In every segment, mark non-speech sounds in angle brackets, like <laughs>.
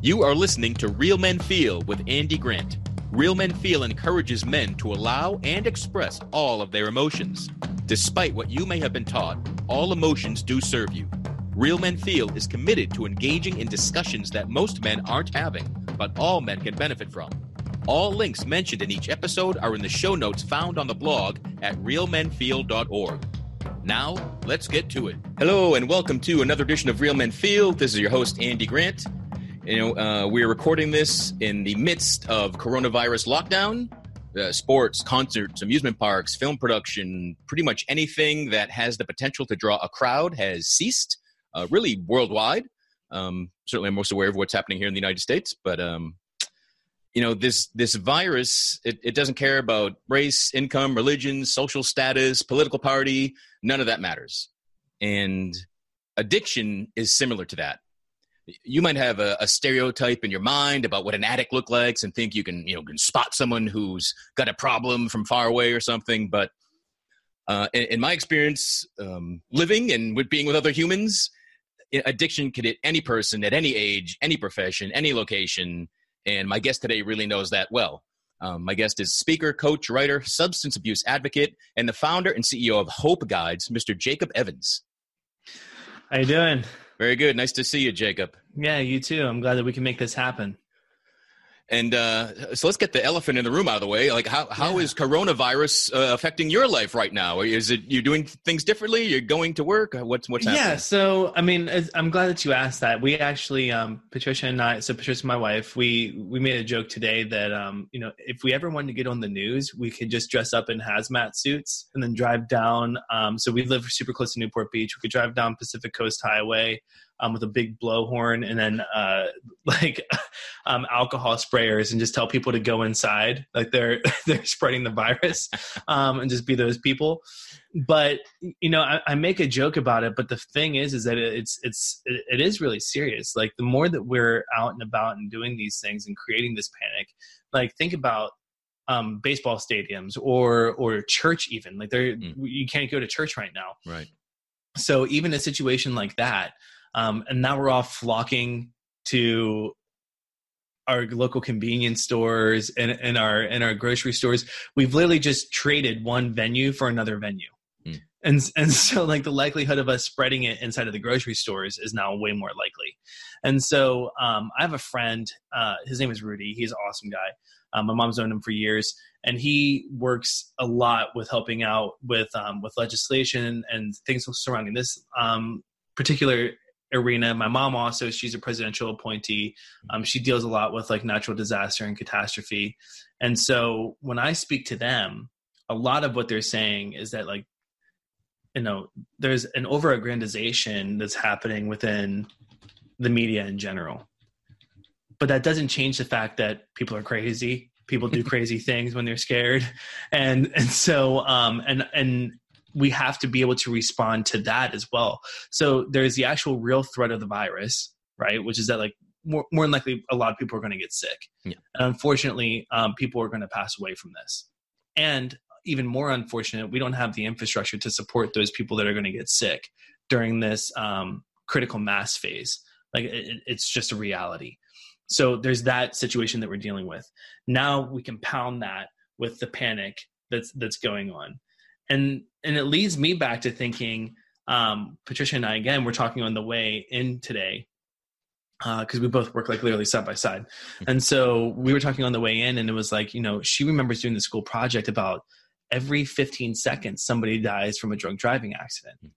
You are listening to Real Men Feel with Andy Grant. Real Men Feel encourages men to allow and express all of their emotions. Despite what you may have been taught, all emotions do serve you. Real Men Feel is committed to engaging in discussions that most men aren't having, but all men can benefit from. All links mentioned in each episode are in the show notes found on the blog at realmenfeel.org. Now, let's get to it. Hello, and welcome to another edition of Real Men Feel. This is your host, Andy Grant. You know, uh, we're recording this in the midst of coronavirus lockdown. Uh, sports, concerts, amusement parks, film production, pretty much anything that has the potential to draw a crowd has ceased, uh, really worldwide. Um, certainly, I'm most aware of what's happening here in the United States, but um, you know, this this virus it, it doesn't care about race, income, religion, social status, political party. None of that matters, and addiction is similar to that you might have a, a, stereotype in your mind about what an addict looks like and think you can you know can spot someone who's got a problem from far away or something but uh, in, in, my experience um, living and with being with other humans addiction can hit any person at any age any profession any location and my guest today really knows that well. Um, my guest is speaker coach writer substance abuse advocate and the founder and ceo of hope guides mr jacob evans. How you doing very good. Nice to see you, Jacob. Yeah, you too. I'm glad that we can make this happen. And uh, so let's get the elephant in the room out of the way. Like, how, how yeah. is coronavirus uh, affecting your life right now? Is it you're doing things differently? You're going to work? What's what's happening? Yeah. So, I mean, I'm glad that you asked that. We actually, um, Patricia and I, so Patricia, my wife, we we made a joke today that um, you know, if we ever wanted to get on the news, we could just dress up in hazmat suits and then drive down. Um, so we live super close to Newport Beach. We could drive down Pacific Coast Highway um, with a big blowhorn and then uh, <laughs> like um, alcohol sprayers and just tell people to go inside. Like they're <laughs> they're spreading the virus um, and just be those people. But you know I, I, make a joke about it but the thing is is that it's it's it, it is really serious. Like the more that we're out and about and doing these things and creating this panic like think about um, baseball stadiums or or church even. Like there mm. you can't go to church right now. Right. So even a situation like that um, and now we're all flocking to our local convenience stores and, and our and our grocery stores. We've literally just traded one venue for another venue. Hmm. And and <laughs> so like the likelihood of us spreading it inside of the grocery stores is now way more likely. And so um, I have a friend. Uh, his name is Rudy. He's an awesome guy. Um, my mom's known him for years, and he works a lot with helping out with um, with legislation and things surrounding this um, particular arena. My mom also, she's a presidential appointee. Um, she deals a lot with like natural disaster and catastrophe. And so when I speak to them, a lot of what they're saying is that like, you know, there's an over aggrandization that's happening within the media in general. But that doesn't change the fact that people are crazy. People do <laughs> crazy things when they're scared. And and so um and and we have to be able to respond to that as well. So there's the actual real threat of the virus, right? Which is that like more, more than likely a lot of people are going to get sick. Yeah. And unfortunately, um, people are going to pass away from this. And even more unfortunate, we don't have the infrastructure to support those people that are going to get sick during this um, critical mass phase. Like it, it's just a reality. So there's that situation that we're dealing with. Now we compound that with the panic that's that's going on and and it leads me back to thinking um, patricia and i again we're talking on the way in today because uh, we both work like literally side by side mm-hmm. and so we were talking on the way in and it was like you know she remembers doing the school project about every 15 seconds somebody dies from a drunk driving accident mm-hmm.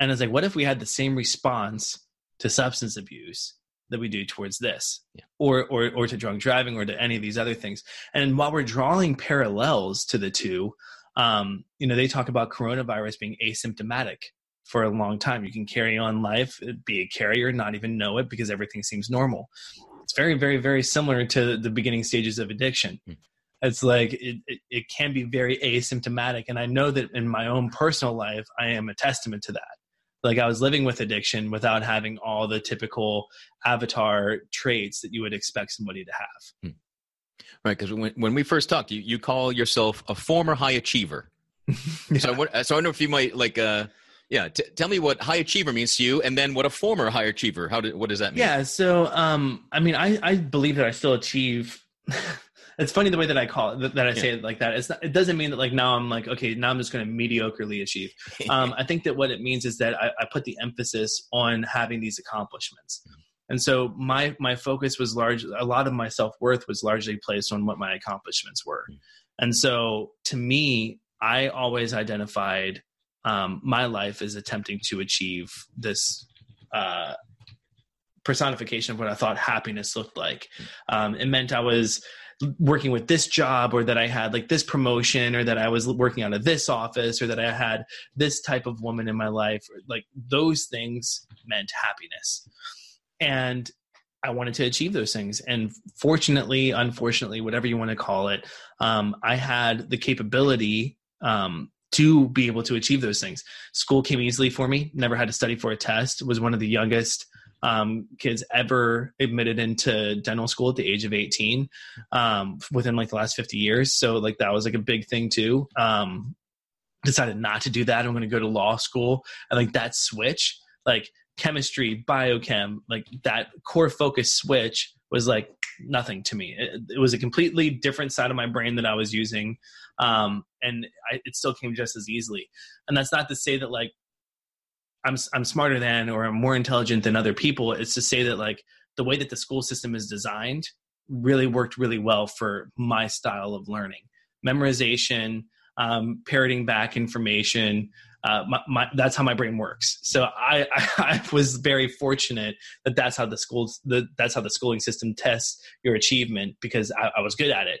and it's like what if we had the same response to substance abuse that we do towards this yeah. or, or or to drunk driving or to any of these other things and while we're drawing parallels to the two um, you know, they talk about coronavirus being asymptomatic for a long time. You can carry on life, be a carrier, not even know it because everything seems normal. It's very, very, very similar to the beginning stages of addiction. Mm. It's like it, it, it can be very asymptomatic. And I know that in my own personal life, I am a testament to that like I was living with addiction without having all the typical avatar traits that you would expect somebody to have. Right, because when, when we first talked, you, you call yourself a former high achiever. yeah. <laughs> So, I, so I wonder if you might like uh, Yeah, t- tell me what high achiever means to you, and then what a former high achiever. How did what does that mean? Yeah, so um, I mean, I I believe that I still achieve. <laughs> it's funny the way that I call it that I say yeah. it like that. It's not, it doesn't mean that like now I'm like okay now I'm just going to mediocrely achieve. <laughs> Um, I think that what it means is that I, I put the emphasis on having these accomplishments. And so my my focus was large. A lot of my self worth was largely placed on what my accomplishments were. And so to me, I always identified um, my life as attempting to achieve this uh, personification of what I thought happiness looked like. Um, it meant I was working with this job or that I had like this promotion or that I was working out of this office or that I had this type of woman in my life. Like those things meant happiness. And I wanted to achieve those things. And fortunately, unfortunately, whatever you want to call it, um, I had the capability um, to be able to achieve those things. School came easily for me. Never had to study for a test. Was one of the youngest um, kids ever admitted into dental school at the age of 18 um, within like the last 50 years. So like that was like a big thing too. Um, decided not to do that. I'm going to go to law school. And like that switch, like chemistry, biochem, like that core focus switch was like nothing to me. It, it, was a completely different side of my brain that I was using, um, and I, it still came just as easily. And that's not to say that like I'm I'm smarter than or I'm more intelligent than other people. It's to say that like the way that the school system is designed really worked really well for my style of learning. Memorization, um, parroting back information, uh, my, my, that's how my brain works. So I, I, <laughs> I, was very fortunate that that's how the schools the, that's how the schooling system tests your achievement because I, I, was good at it.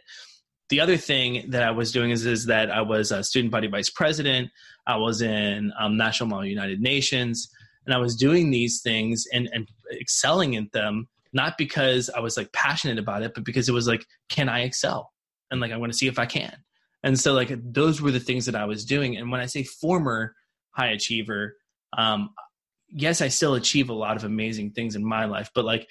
The other thing that I was doing is is that I was a student body vice president. I was in um, National Model United Nations, and I was doing these things and and excelling at them not because I was like passionate about it, but because it was like, can I excel? And like I want to see if I can. And so like those were the things that I was doing. And when I say former high achiever, um, yes, I still achieve a lot of amazing things in my life, but like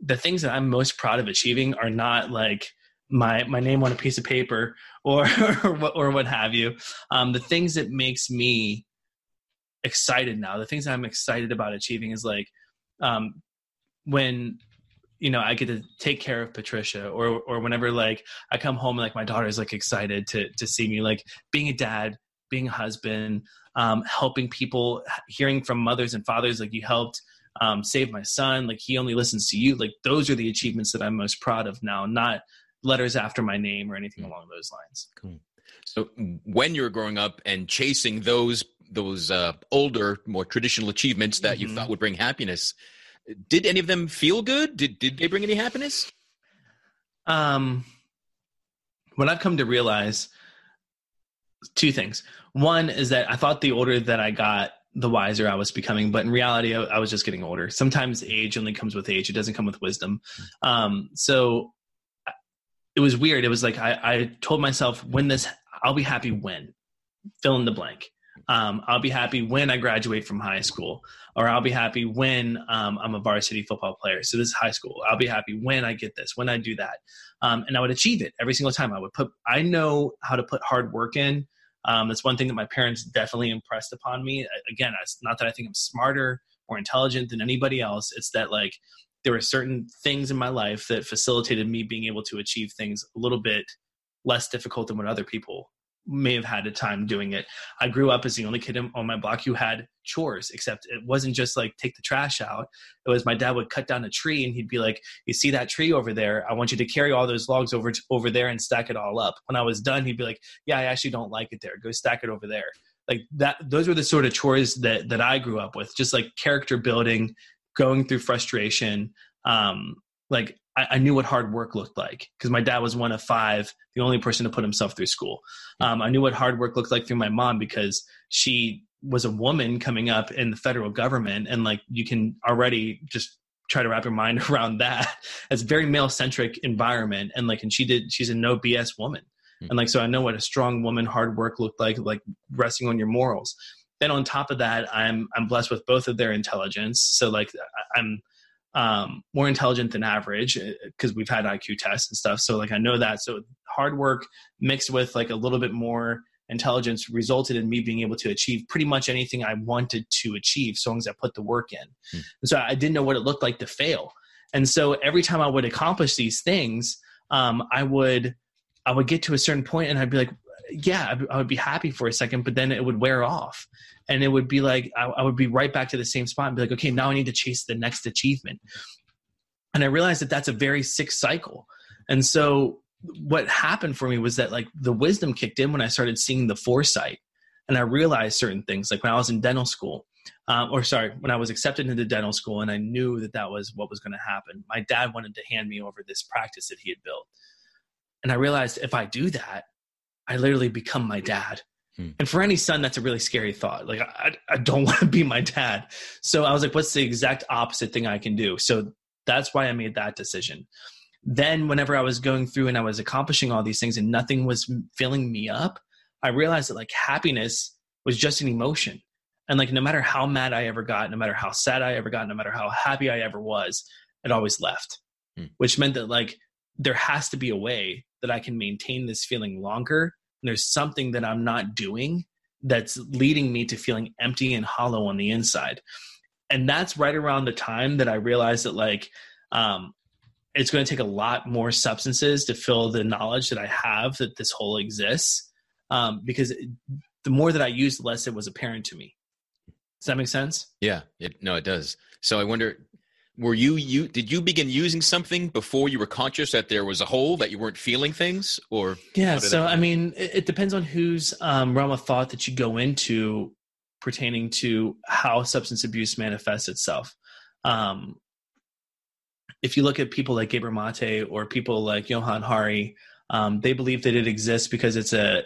the things that I'm most proud of achieving are not like my my name on a piece of paper or <laughs> or what or what have you. Um, the things that makes me excited now, the things I'm excited about achieving is like um, when you know, I get to take care of Patricia or or whenever like I come home and like my daughter's like excited to to see me like being a dad, being a husband, um, helping people, hearing from mothers and fathers like you helped um, save my son, like he only listens to you. Like those are the achievements that I'm most proud of now, not letters after my name or anything mm. along those lines. Cool. So when you're growing up and chasing those those uh, older, more traditional achievements that mm-hmm. you thought would bring happiness, did any of them feel good? Did did they bring any happiness? Um, what I've come to realize, two things. One is that I thought the older that I got, the wiser I was becoming, but in reality, I, I was just getting older. Sometimes age only comes with age; it doesn't come with wisdom. Um, so it was weird. It was like I, I told myself, "When this, I'll be happy when." Fill in the blank. Um, I'll be happy when I graduate from high school, or I'll be happy when um, I'm a varsity football player. So this is high school. I'll be happy when I get this, when I do that, um, and I would achieve it every single time. I would put. I know how to put hard work in. Um, that's one thing that my parents definitely impressed upon me. Again, it's not that I think I'm smarter or intelligent than anybody else. It's that like there were certain things in my life that facilitated me being able to achieve things a little bit less difficult than what other people may have had a time doing it. I grew up as the only kid on my block who had chores, except it wasn't just like take the trash out. It was my dad would cut down a tree and he'd be like, "You see that tree over there? I want you to carry all those logs over to, over there and stack it all up." When I was done, he'd be like, "Yeah, I actually don't like it there. Go stack it over there." Like that. Those were the sort of chores that that I grew up with, just like character building, going through frustration. Um, like I, I, knew what hard work looked like because my dad was one of five, the only person to put himself through school. Um, I knew what hard work looked like through my mom because she was a woman coming up in the federal government, and like you can already just try to wrap your mind <laughs> around that. It's very male centric environment, and like, and she did. She's a no BS woman, mm-hmm. and like, so I know what a strong woman hard work looked like, like resting on your morals. Then on top of that, I'm I'm blessed with both of their intelligence. So like, I'm um, more intelligent than average because uh, we've had IQ tests and stuff. So like I know that. So hard work mixed with like a little bit more intelligence resulted in me being able to achieve pretty much anything I wanted to achieve, so long as I put the work in. Hmm. And so I didn't know what it looked like to fail. And so every time I would accomplish these things, um, I would I would get to a certain point and I'd be like, yeah, I would be happy for a second, but then it would wear off. And it would be like, I, would be right back to the same spot and be like, okay, now I need to chase the next achievement. And I realized that that's a very sick cycle. And so what happened for me was that like the wisdom kicked in when I started seeing the foresight and I realized certain things. Like when I was in dental school, um, or sorry, when I was accepted into dental school and I knew that that was what was going to happen, my dad wanted to hand me over this practice that he had built. And I realized if I do that, I literally become my dad. Hmm. And for any son, that's a really scary thought. Like, I, I don't <laughs> want to be my dad. So I was like, what's the exact opposite thing I can do? So that's why I made that decision. Then, whenever I was going through and I was accomplishing all these things and nothing was filling me up, I realized that like happiness was just an emotion. And like, no matter how mad I ever got, no matter how sad I ever got, no matter how happy I ever was, it always left, hmm. which meant that like there has to be a way that I can maintain this feeling longer. And there's something that I'm not doing that's leading me to feeling empty and hollow on the inside. And that's right around the time that I realized that like um, it's going to take a lot more substances to fill the knowledge that I have that this hole exists. Um, because the more that I used, the less it was apparent to me. Does that make sense? Yeah, it, no, it does. So I wonder, were you you did you begin using something before you were conscious that there was a hole that you weren't feeling things or yeah so i mean it, it, depends on whose um, realm of thought that you go into pertaining to how substance abuse manifests itself um, if you look at people like Gabor Mate or people like Johann Hari, um, they believe that it exists because it's a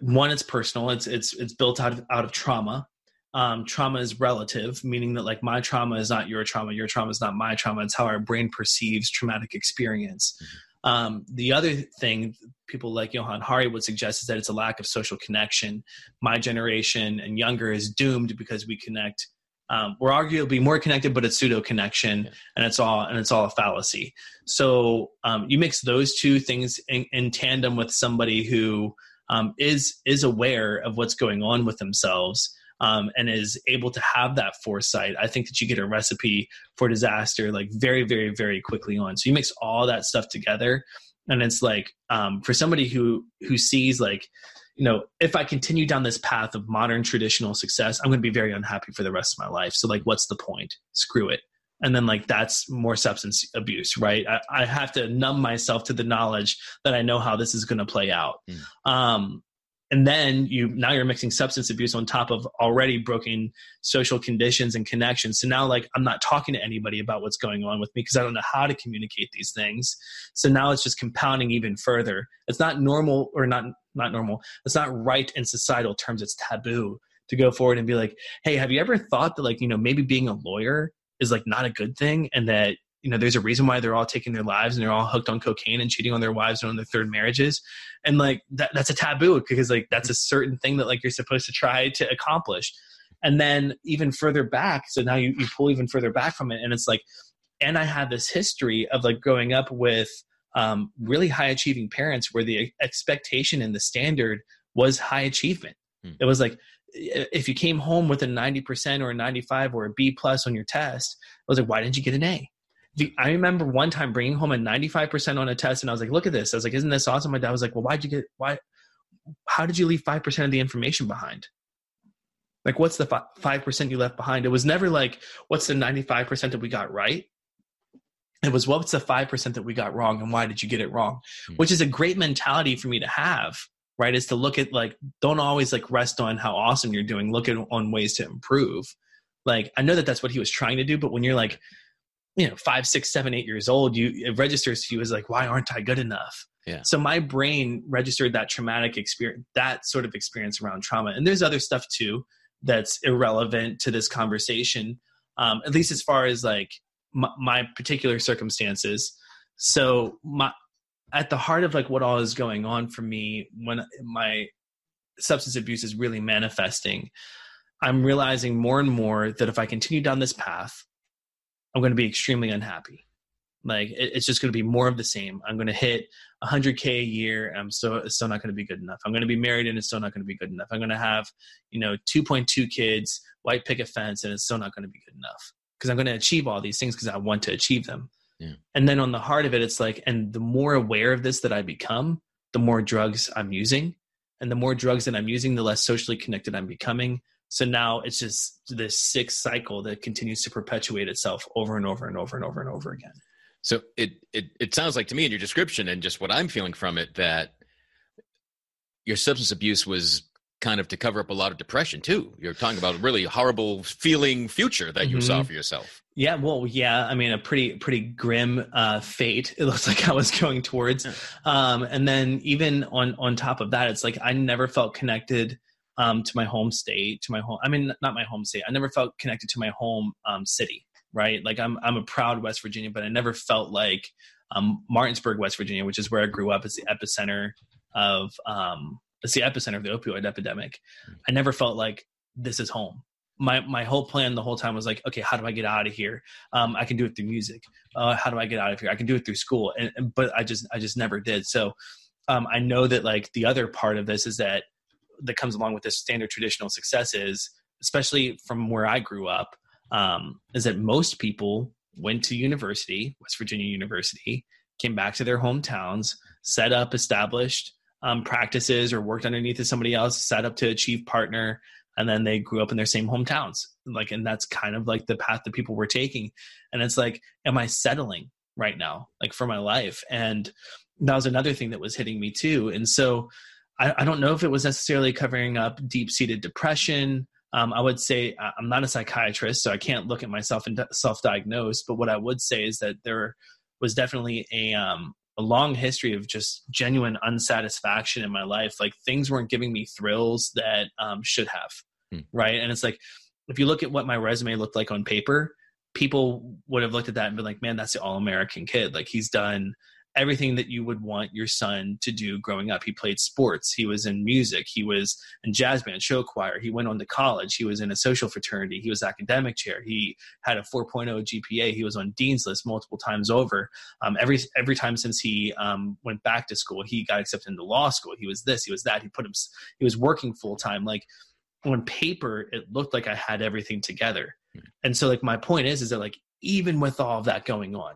one, it's personal. It's it's it's built out of out of trauma um, trauma is relative, meaning that like my trauma is not your trauma, your trauma is not my trauma. It's how our brain perceives traumatic experience. Mm-hmm. Um, the other thing people like Johann Hari would suggest is that it's a lack of social connection. My generation and younger is doomed because we connect. Um, we're arguably more connected, but it's pseudo connection, yeah. and it's all and it's all a fallacy. So um, you mix those two things in, in tandem with somebody who um, is is aware of what's going on with themselves um, and is able to have that foresight, I think that you get a recipe for disaster like very, very, very quickly on. So you mix all that stuff together, and it's like um, for somebody who who sees like you know if i continue down this path of modern traditional success i'm going to be very unhappy for the rest of my life. So like what's the point? Screw it. And then like that's more substance abuse right? I, I have to numb myself to the knowledge that i know how this is going to play out. Mm. um, and then you now you're mixing substance abuse on top of already broken social conditions and connections. So now like i'm not talking to anybody about what's going on with me because i don't know how to communicate these things. So now it's just compounding even further. It's not normal or not not normal. It's not right in societal terms. It's taboo to go forward and be like hey have you ever thought that like you know maybe being a lawyer is like not a good thing and that you know there's a reason why they're all taking their lives and they're all hooked on cocaine and cheating on their wives and on their third marriages. And like that that's a taboo because like that's a certain thing that like you're supposed to try to accomplish. And then even further back so now you, you pull even further back from it and it's like and i had this history of like growing up with um, really high achieving parents where the expectation and the standard was high achievement. Hmm. it was like if you came home with a 90% or a 95 or a b plus on your test i was like why didn't you get an a the, I remember one time bringing home a 95% on a test and I was like, look at this. I was like, isn't this awesome? My dad was like, well, why'd you get, why, how did you leave 5% of the information behind? Like, what's the 5% you left behind? It was never like, what's the 95% that we got right? It was, what's the 5% that we got wrong and why did you get it wrong? Mm-hmm. Which is a great mentality for me to have, right? Is to look at like, don't always like rest on how awesome you're doing. Look at on ways to improve. Like, I know that that's what he was trying to do, but when you're like, you know five six seven eight years old you it registers to you as like why aren't i good enough? Yeah. so my brain registered that traumatic experience that sort of experience around trauma. And there's other stuff too that's irrelevant to this conversation um, at least as far as like my, my particular circumstances. So my at the heart of like what all is going on for me when my substance abuse is really manifesting i'm realizing more and more that if i continue down this path I'm going to be extremely unhappy. Like it, it's just going to be more of the same. I'm going to hit 100k a year. I'm still it's still not going to be good enough. I'm going to be married and it's still not going to be good enough. I'm going to have you know 2.2 kids, white picket fence, and it's still not going to be good enough because I'm going to achieve all these things because I want to achieve them. Yeah. And then on the heart of it, it's like, and the more aware of this that I become, the more drugs I'm using. And the more drugs that I'm using, the less socially connected I'm becoming. So now it's just this sick cycle that continues to perpetuate itself over and over and over and over and over again. So it it it sounds like to me in your description and just what I'm feeling from it that your substance abuse was kind of to cover up a lot of depression too. You're talking about a really horrible feeling future that you mm-hmm. saw for yourself. Yeah, well, yeah. I mean, a pretty pretty grim uh, fate. <laughs> It looks like I was going towards, um, and then even on on top of that, it's like I never felt connected um, to my home state, to my home. I mean, not my home state. I never felt connected to my home um, city. Right? Like I'm I'm a proud West Virginia, but I never felt like um, Martinsburg, West Virginia, which is where I grew up, is the epicenter of um, it's the epicenter of the opioid epidemic. I never felt like this is home. My my whole plan the whole time was like, okay, how do I get out of here? Um, I can do it through music. Uh, how do I get out of here? I can do it through school, and, and but I just I just never did. So um, I know that like the other part of this is that that comes along with this standard traditional success is, especially from where I grew up, um, is that most people went to university, West Virginia University, came back to their hometowns, set up, established um, practices or worked underneath of somebody else, set up to achieve partner, and then they grew up in their same hometowns. Like, and that's kind of like the path that people were taking. And it's like, am I settling right now, like for my life? And that was another thing that was hitting me too. And so I, I don't know if it was necessarily covering up deep seated depression. Um, I would say I'm not a psychiatrist, so I can't look at myself and self diagnose. But what I would say is that there was definitely a um, a long history of just genuine unsatisfaction in my life. Like things weren't giving me thrills that um, should have, hmm. right? And it's like if you look at what my resume looked like on paper, people would have looked at that and been like, "Man, that's the all American kid. Like he's done everything that you would want your son to do growing up. He played sports, he was in music, he was in jazz band, show choir, he went on to college, he was in a social fraternity, he was academic chair, he had a 4.0 GPA, he was on dean's list multiple times over. Um, every every time since he um, went back to school, he got accepted into law school. He was this, he was that. He put him, he was working full time. Like on paper, it looked like I had everything together. Hmm. And so, like my point is, is that like even with all of that going on,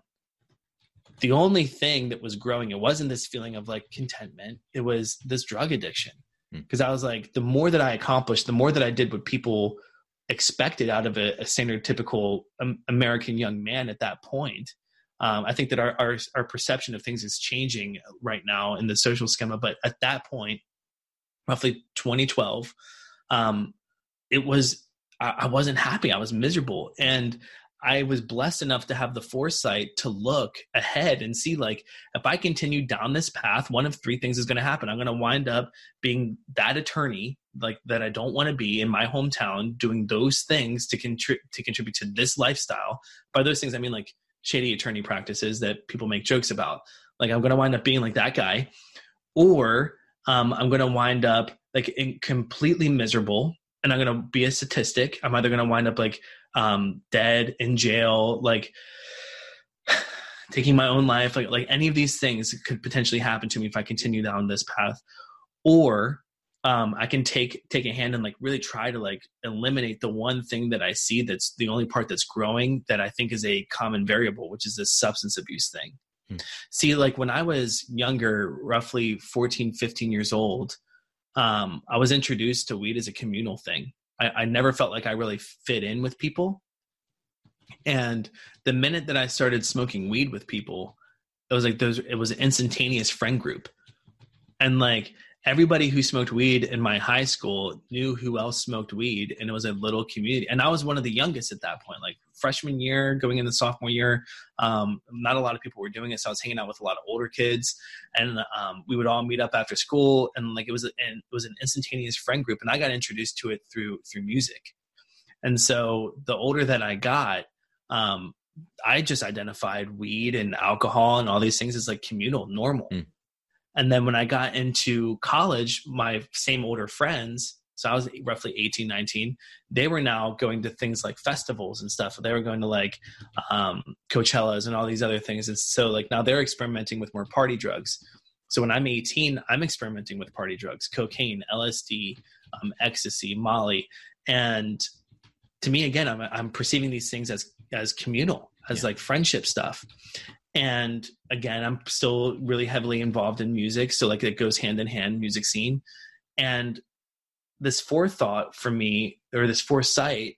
the only thing that was growing it wasn't this feeling of like contentment it was this drug addiction because hmm. mm. i was like the more that i accomplished the more that i did what people expected out of a, a standard typical um, american young man at that point um, i think that our, our, our perception of things is changing right now in the social schema but at that point roughly 2012 um, it was I, I wasn't happy i was miserable and I was blessed enough to have the foresight to look ahead and see like if I continue down this path, one of three things is going to happen. I'm going to wind up being that attorney like that I don't want to be in my hometown doing those things to contribute to contribute to this lifestyle. By those things I mean like shady attorney practices that people make jokes about. Like I'm going to wind up being like that guy or um, I'm going to wind up like completely miserable and I'm going to be a statistic. I'm either going to wind up like um, dead in jail, like <sighs> taking my own life, like like any of these things could potentially happen to me if I continue down this path, or um, I can take take a hand and like really try to like eliminate the one thing that I see that's the only part that's growing that I think is a common variable, which is this substance abuse thing. Hmm. See, like when I was younger, roughly 14, 15 years old, um, I was introduced to weed as a communal thing. I, I never felt like I really fit in with people. And the minute that I started smoking weed with people, it was like those it was an instantaneous friend group. And like everybody who smoked weed in my high school knew who else smoked weed and it was a little community. And i was one of the youngest at that point like freshman year going into sophomore year. Um, not a lot of people were doing it so i was hanging out with a lot of older kids. And um, we would all meet up after school and like it was and it was an instantaneous friend group and i got introduced to it through through music. And so the older that i got um, i just identified weed and alcohol and all these things as like communal normal. Mm. And then when I got into college, my same older friends, so I was roughly 18, 19. They were now going to things like festivals and stuff. They were going to like um, Coachellas and all these other things. And so like now they're experimenting with more party drugs. So when I'm 18, I'm experimenting with party drugs, cocaine, LSD, um, ecstasy, Molly, and to me again, I'm I'm perceiving these things as as communal, as yeah. like friendship stuff. And again, I'm still really heavily involved in music, so like it goes hand in hand, music scene. And this forethought for me or this foresight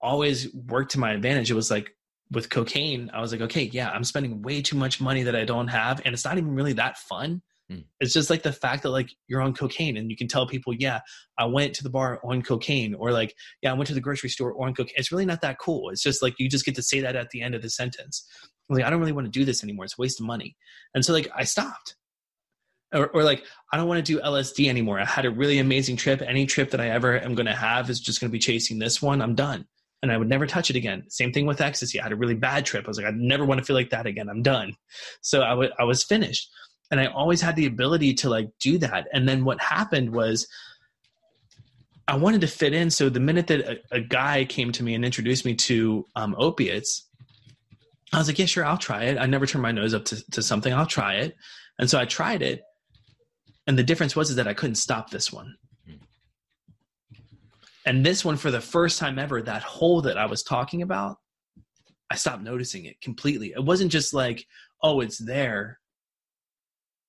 always worked to my advantage. It was like with cocaine, I was like, okay, yeah, I'm spending way too much money that I don't have, and it's not even really that fun. Mm. It's just like the fact that like you're on cocaine and you can tell people, yeah, I went to the bar on cocaine, or like, yeah, I went to the grocery store on cocaine. It's really not that cool. It's just like you just get to say that at the end of the sentence. Like, I don't really want to do this anymore. It's a waste of money. And so like I stopped. Or, or, like i don't want to do lsd anymore. I had a really amazing trip. Any trip that i ever am going to have is just going to be chasing this one. I'm done. And i would never touch it again. Same thing with ecstasy. I had a really bad trip. I was like i never want to feel like that again. I'm done. So I, w- I was finished. And i always had the ability to like do that. And then what happened was i wanted to fit in. So the minute that a, a guy came to me and introduced me to um, opiates i was like yeah sure i'll try it i never turn my nose up to, to something i'll try it and so i tried it and the difference was is that I couldn't stop this one. And this one, for the first time ever, that hole that I was talking about, I stopped noticing it completely. It wasn't just like, oh, it's there.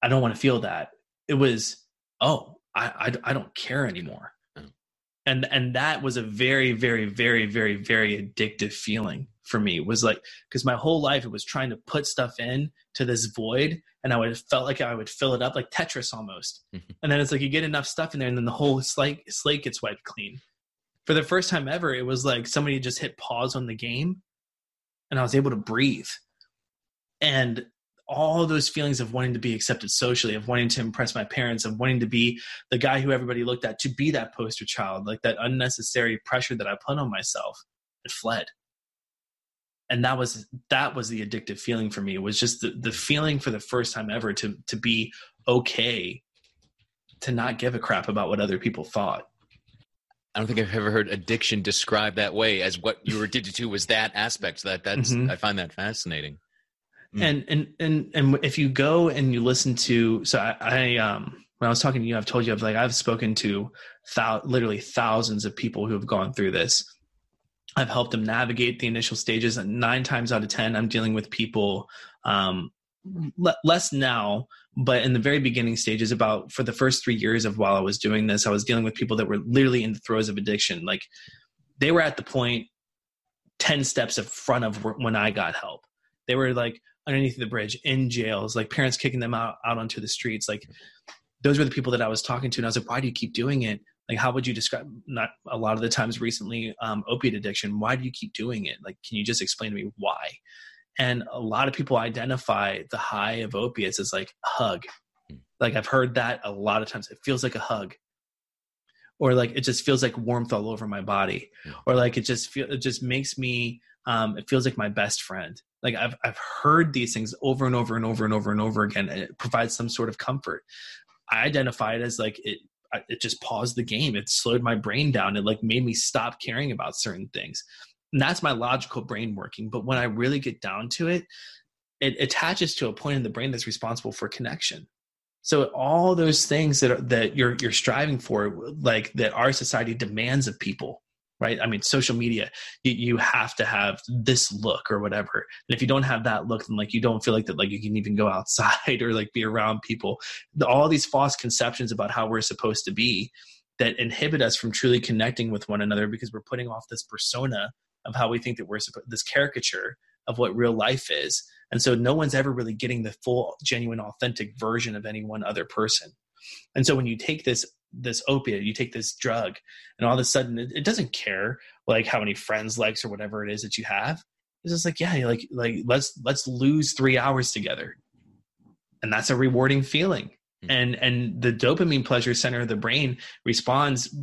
I don't want to feel that. It was, oh, I, I, I don't care anymore. Mm. And and that was a very, very, very, very, very addictive feeling for me. It was like because my whole life it was trying to put stuff in to this void and I would felt like I would fill it up like Tetris almost. Mm-hmm. And then it's like you get enough stuff in there and then the whole slate slate gets wiped clean. For the first time ever, it was like somebody just hit pause on the game and I was able to breathe. And all those feelings of wanting to be accepted socially, of wanting to impress my parents, of wanting to be the guy who everybody looked at, to be that poster child, like that unnecessary pressure that I put on myself, it fled and that was that was the addictive feeling for me it was just the, the feeling for the first time ever to to be okay to not give a crap about what other people thought I don't think I've ever heard addiction described that way as what you were addicted to was that aspect. That that's mm-hmm. I find that fascinating. Mm. And and and and if you go and you listen to so I, I um when I was talking to you, I've told you I've like I've spoken to thou- literally thousands of people who have gone through this, I've helped them navigate the initial stages. And nine times out of 10, I'm dealing with people, um, le- less now, but in the very beginning stages, about for the first three years of while I was doing this, I was dealing with people that were literally in the throes of addiction. Like they were at the point 10 steps in front of when I got help. They were like underneath the bridge in jails, like parents kicking them out, out onto the streets. Like those were the people that I was talking to. And I was like, why do you keep doing it? Like how would you describe not a lot of the times recently um, opiate addiction why do you keep doing it? Like can you just explain to me why? And a lot of people identify the high of opiates as like a hug. Hmm. like i've heard that a lot of times. It feels like a hug. Or like it just feels like warmth all over my body. Hmm. or like it just feel it just makes me um, it feels like my best friend. Like I've, I've heard these things over and over and over and over and over again and it provides some sort of comfort. I identify it as like it it just paused the game. It slowed my brain down. It like made me stop caring about certain things. And that's my logical brain working. But when I really get down to it, it attaches to a point in the brain that's responsible for connection. So all those things that are, that you're you're striving for, like that our society demands of people, right? I mean, social media, you, you have to have this look or whatever. And if you don't have that look, then like you don't feel like that, like you can even go <laughs> outside or like be around people. All these false conceptions about how we're supposed to be that inhibit us from truly connecting with one another because we're putting off this persona of how we think that we're supposed, this caricature of what real life is. And so no one's ever really getting the full, genuine, authentic version of any one other person. And so when you take this this opiate, you take this drug, and all of a sudden it, it doesn't care like how many friends, likes, or whatever it is that you have. It's just like, yeah, like like let's let's lose three hours together. And that's a rewarding feeling. Mm-hmm. And and the dopamine pleasure center of the brain responds.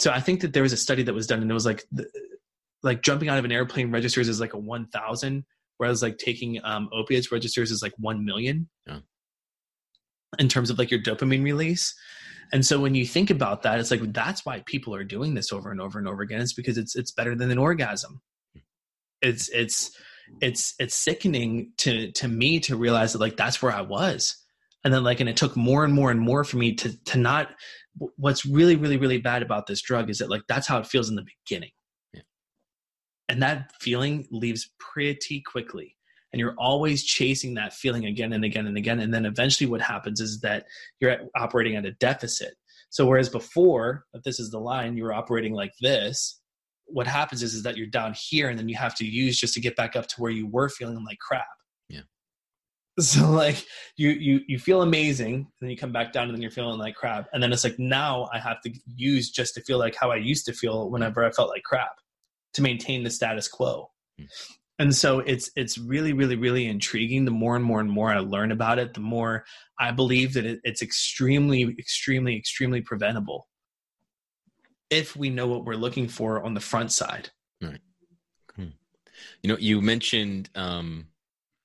So I think that there was a study that was done and it was like the, like jumping out of an airplane registers is like a one thousand, whereas like taking um, opiates registers is like one million. Yeah. In terms of like your dopamine release, And so when you think about that, it's like that's why people are doing this over and over and over again. It's because it's it's better than an orgasm. It's it's it's it's sickening to to me to realize that like that's where I was. And then like and it took more and more and more for me to to not what's really really really bad about this drug is that like that's how it feels in the beginning. Yeah. And that feeling leaves pretty quickly and you're always chasing that feeling again and again and again and then eventually what happens is that you're operating at a deficit. So whereas before if this is the line you were operating like this what happens is, is that you're down here and then you have to use just to get back up to where you were feeling like crap. Yeah. So like you you you feel amazing and then you come back down and then you're feeling like crap and then it's like now i have to use just to feel like how i used to feel whenever i felt like crap to maintain the status quo. Mm and so it's it's really really really intriguing the more and more and more i learn about it the more i believe that it, it's extremely extremely extremely preventable if we know what we're looking for on the front side right hmm. you know you mentioned um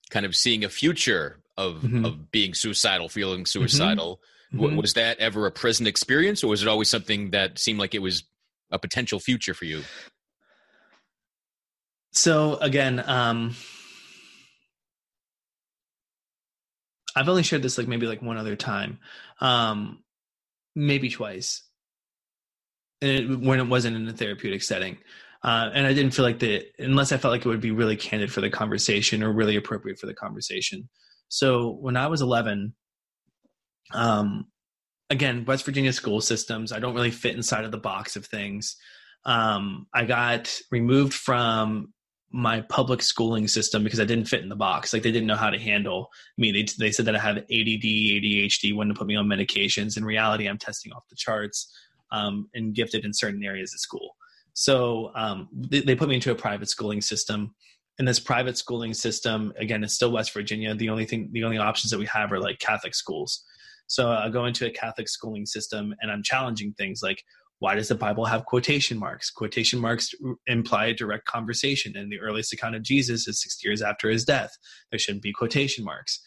kind of seeing a future of mm-hmm. of being suicidal feeling mm-hmm. suicidal mm-hmm. was that ever a present experience or was it always something that seemed like it was a potential future for you so again, um, I've only shared this like maybe like one other time, um, maybe twice, and it, when it wasn't in a therapeutic setting. Uh, and I didn't feel like the unless I felt like it would be really candid for the conversation or really appropriate for the conversation. So when I was 11, um, again, West Virginia school systems, I don't really fit inside of the box of things. Um, I got removed from my public schooling system because I didn't fit in the box. Like they didn't know how to handle me. They, they said that I have ADD, ADHD, wanted to put me on medications. In reality, I'm testing off the charts um, and gifted in certain areas of school. So um, they, they, put me into a private schooling system. And this private schooling system, again, it's still West Virginia. The only thing, the only options that we have are like Catholic schools. So I go into a Catholic schooling system and I'm challenging things like, why does the Bible have quotation marks? Quotation marks imply a direct conversation. And the earliest account of Jesus is 60 years after his death. There shouldn't be quotation marks.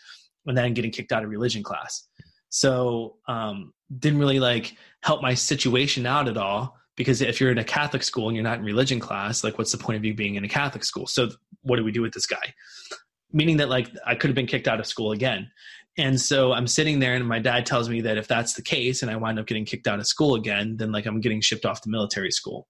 And then getting kicked out of religion class. So um, didn't really like help my situation out at all because if you're in a Catholic school and you're not in religion class, like what's the point of you being in a Catholic school? So what do we do with this guy? Meaning that like I could have been kicked out of school again. And so I'm sitting there, and my dad tells me that if that's the case, and I wind up getting kicked out of school again, then like I'm getting shipped off to military school,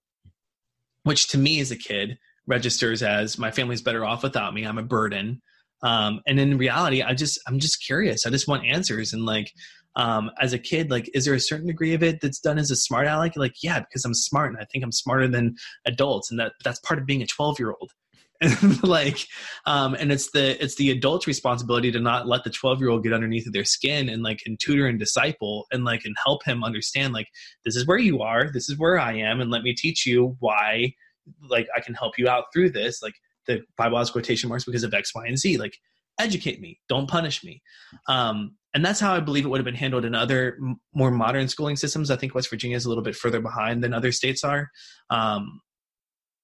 which to me as a kid registers as my family's better off without me. I'm a burden. Um, and in reality, I just I'm just curious. I just want answers. And like um, as a kid, like is there a certain degree of it that's done as a smart aleck? Like yeah, because I'm smart and I think I'm smarter than adults, and that that's part of being a 12 year old. <laughs> like um and it's the it's the adult's responsibility to not let the 12 year old get underneath of their skin and like and tutor and disciple and like and help him understand like this is where you are this is where i am and let me teach you why like i can help you out through this like the bible has quotation marks because of x y and z. Like educate me don't punish me. Um and that's how i believe it would have been handled in other more modern schooling systems. I think west virginia is a little bit further behind than other states are. Um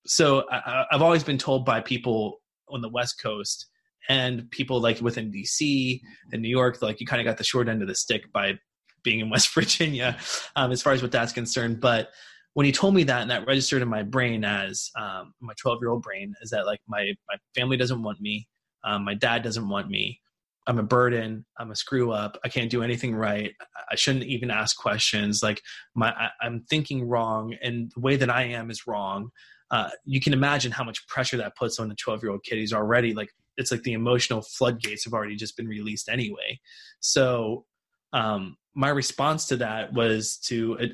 so I, I've always been told by people on the West Coast and people like within DC and New York, like you kind of got the short end of the stick by being in <laughs> West Virginia, um, as far as what that's concerned. But when he told me that, and that registered in my brain as um, my 12 year old brain, is that like my my family doesn't want me, um, my dad doesn't want me. I'm a burden. I'm a screw up. I can't do anything right. I shouldn't even ask questions. Like my, I, I'm thinking wrong, and the way that I am is wrong uh, you can imagine how much pressure that puts on a 12 year old kid. He's already like, it's like the emotional floodgates have already just been released anyway. So, um, my response to that was to, at,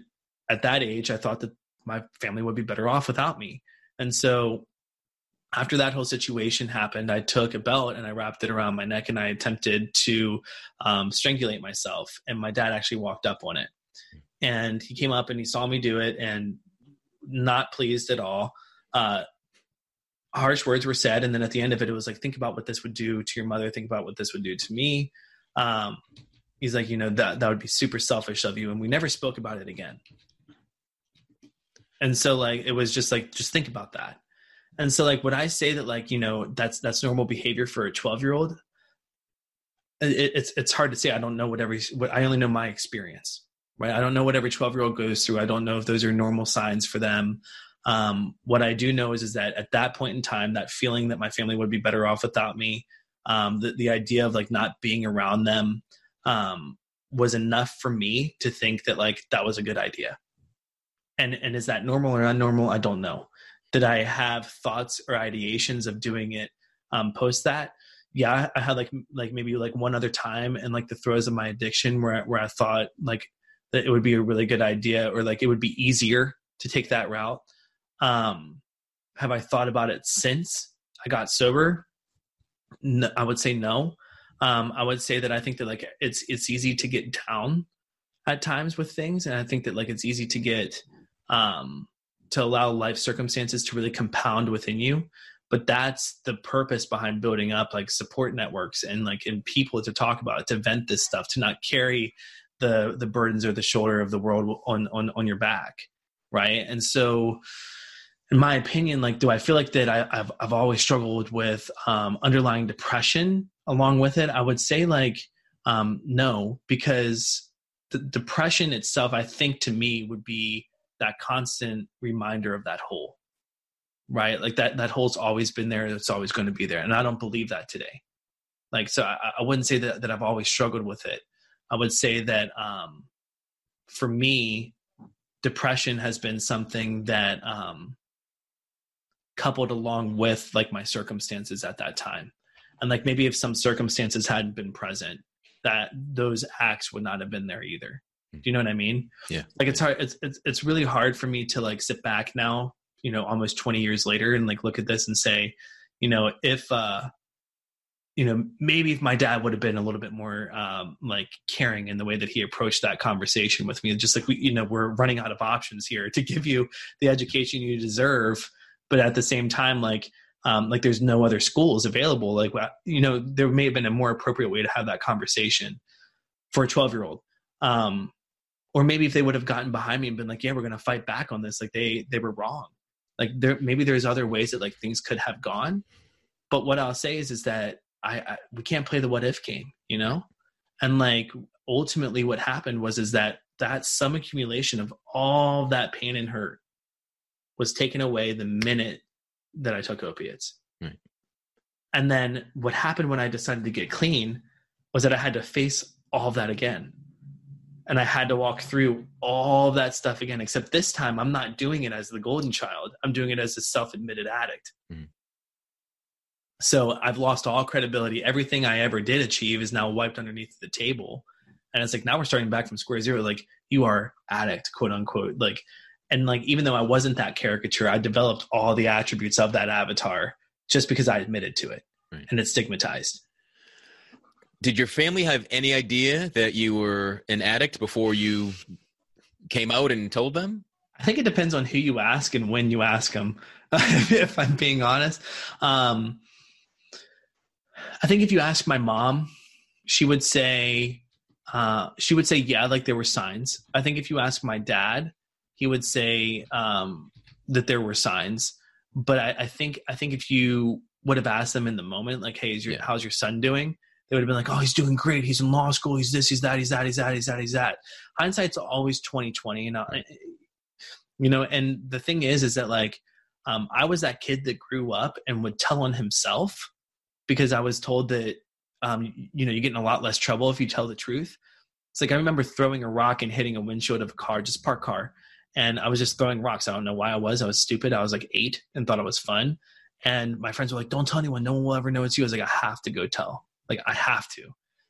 at that age, I thought that my family would be better off without me. And so, after that whole situation happened, I took a belt and I wrapped it around my neck and I attempted to um, strangulate myself. And my dad actually walked up on it. And he came up and he saw me do it and not pleased at all. Uh, harsh words were said and then at the end of it it was like think about what this would do to your mother. Think about what this would do to me. Um, he's like you know that that would be super selfish of you and we never spoke about it again. And so like it was just like just think about that. And so like would i say that like you know that's that's normal behavior for a 12 year old it, it's it's hard to say. I don't know whatever what i only know my experience right? I don't know what every 12 year old goes through. I don't know if those are normal signs for them. Um, what I do know is, is that at that point in time, that feeling that my family would be better off without me, um, the, the idea of like not being around them um, was enough for me to think that like that was a good idea. And, and is that normal or unnormal? I don't know. Did I have thoughts or ideations of doing it um, post that? Yeah, I had like like maybe like one other time in like the throes of my addiction where where I thought like that it would be a really good idea or like it would be easier to take that route. Um, have I thought about it since I got sober? No, I would say no. Um, I would say that I think that like it's it's easy to get down at times with things, and I think that like it's easy to get um, to allow life circumstances to really compound within you. But that's the purpose behind building up like support networks and like and people to talk about it, to vent this stuff, to not carry the the burdens or the shoulder of the world on on on your back, right? And so in my opinion, like, do I feel like that I, have I've always struggled with um, underlying depression along with it? I would say like um, no, because the depression itself, I think to me would be that constant reminder of that hole, right? Like that that hole's always been there. It's always going to be there, and I don't believe that today. Like, so I, I wouldn't say that that I've always struggled with it. I would say that um, for me, depression has been something that um, coupled along with like my circumstances at that time. And like maybe if some circumstances hadn't been present that those acts would not have been there either. Do you know what i mean? Yeah. Like it's hard it's, it's it's really hard for me to like sit back now you know almost 20 years later and like look at this and say you know if uh you know maybe if my dad would have been a little bit more um like caring in the way that he approached that conversation with me just like we you know we're running out of options here to give you the education you deserve but at the same time like um, like there's no other schools available. Like you know there may have been a more appropriate way to have that conversation for a 12 year old um, or maybe if they would have gotten behind me and been like yeah we're going to fight back on this like they they were wrong. Like there maybe there's other ways that like things could have gone. But what i'll say is is that I, I we can't play the what if game you know and like ultimately what happened was is that that some accumulation of all that pain and hurt was taken away the minute that I took opiates. Right. And then what happened when I decided to get clean was that I had to face all of that again. And I had to walk through all that stuff again, except this time I'm not doing it as the golden child. I'm doing it as a self admitted addict. Mm-hmm. So I've lost all credibility. Everything I ever did achieve is now wiped underneath the table. And it's like now we're starting back from square zero. Like you are addict, quote unquote. Like and like even though i wasn't that caricature i developed all the attributes of that avatar just because i admitted to it right. and it's stigmatized did your family have any idea that you were an addict before you came out and told them i think it depends on who you ask and when you ask them <laughs> if i'm being honest um, i think if you ask my mom she would say uh, she would say yeah like there were signs i think if you ask my dad he would say um, that there were signs. But I, I, think I think if you would have asked them in the moment, like, "Hey, your, yeah. how's your son doing?" They would have been like, "Oh, he's doing great. He's in law school. He's this. He's that. He's that. He's that. He's that. He's that." Hindsight's always twenty twenty, you know. You know, and the thing is, is that like um, I was that kid that grew up and would tell on himself because I was told that um, you know you get in a lot less trouble if you tell the truth. It's like I remember throwing a rock and hitting a windshield of a car, just parked car, and I was just throwing rocks. I don't know why I was. I was stupid. I was like eight and thought it was fun. And my friends were like, "Don't tell anyone. No one will ever know it's you." I was like, "I have to go tell. Like I have to."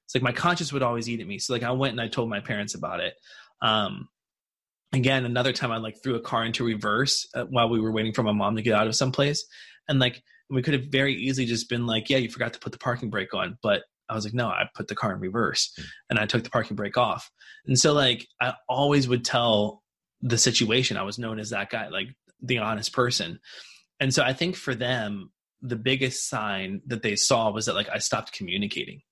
It's like my conscience would always eat at me. So like I went and I told my parents about it. Um, again, another time I like threw a car into reverse uh, while we were waiting for my mom to get out of someplace, and like we could have very easily just been like, "Yeah, you forgot to put the parking brake on," but I was like, no, I put the car in reverse mm. and I took the parking brake off. And so like I always would tell the situation. I was known as that guy, like the honest person. And so I think for them, the biggest sign that they saw was that like I stopped communicating.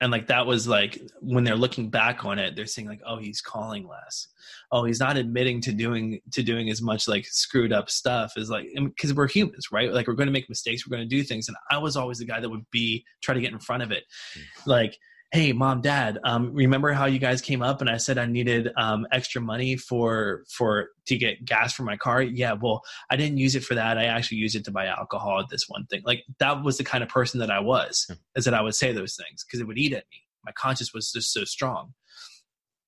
And like that was like when they're looking back on it, they're saying like, oh, he's calling less. Oh, he's not admitting to doing to doing as much like screwed up stuff is like because we're humans, right? Like we're going to make mistakes, we're going to do things. And I was always the guy that would be try to get in front of it. Mm-hmm. Like hey mom dad um, remember how you guys came up and i said i needed um, extra money for for to get gas for my car? Yeah well i didn't use it for that. I actually used it to buy alcohol at this one thing. Like that was the kind of person that i was yeah. is that i would say those things because it would eat at me. My conscience was just so strong.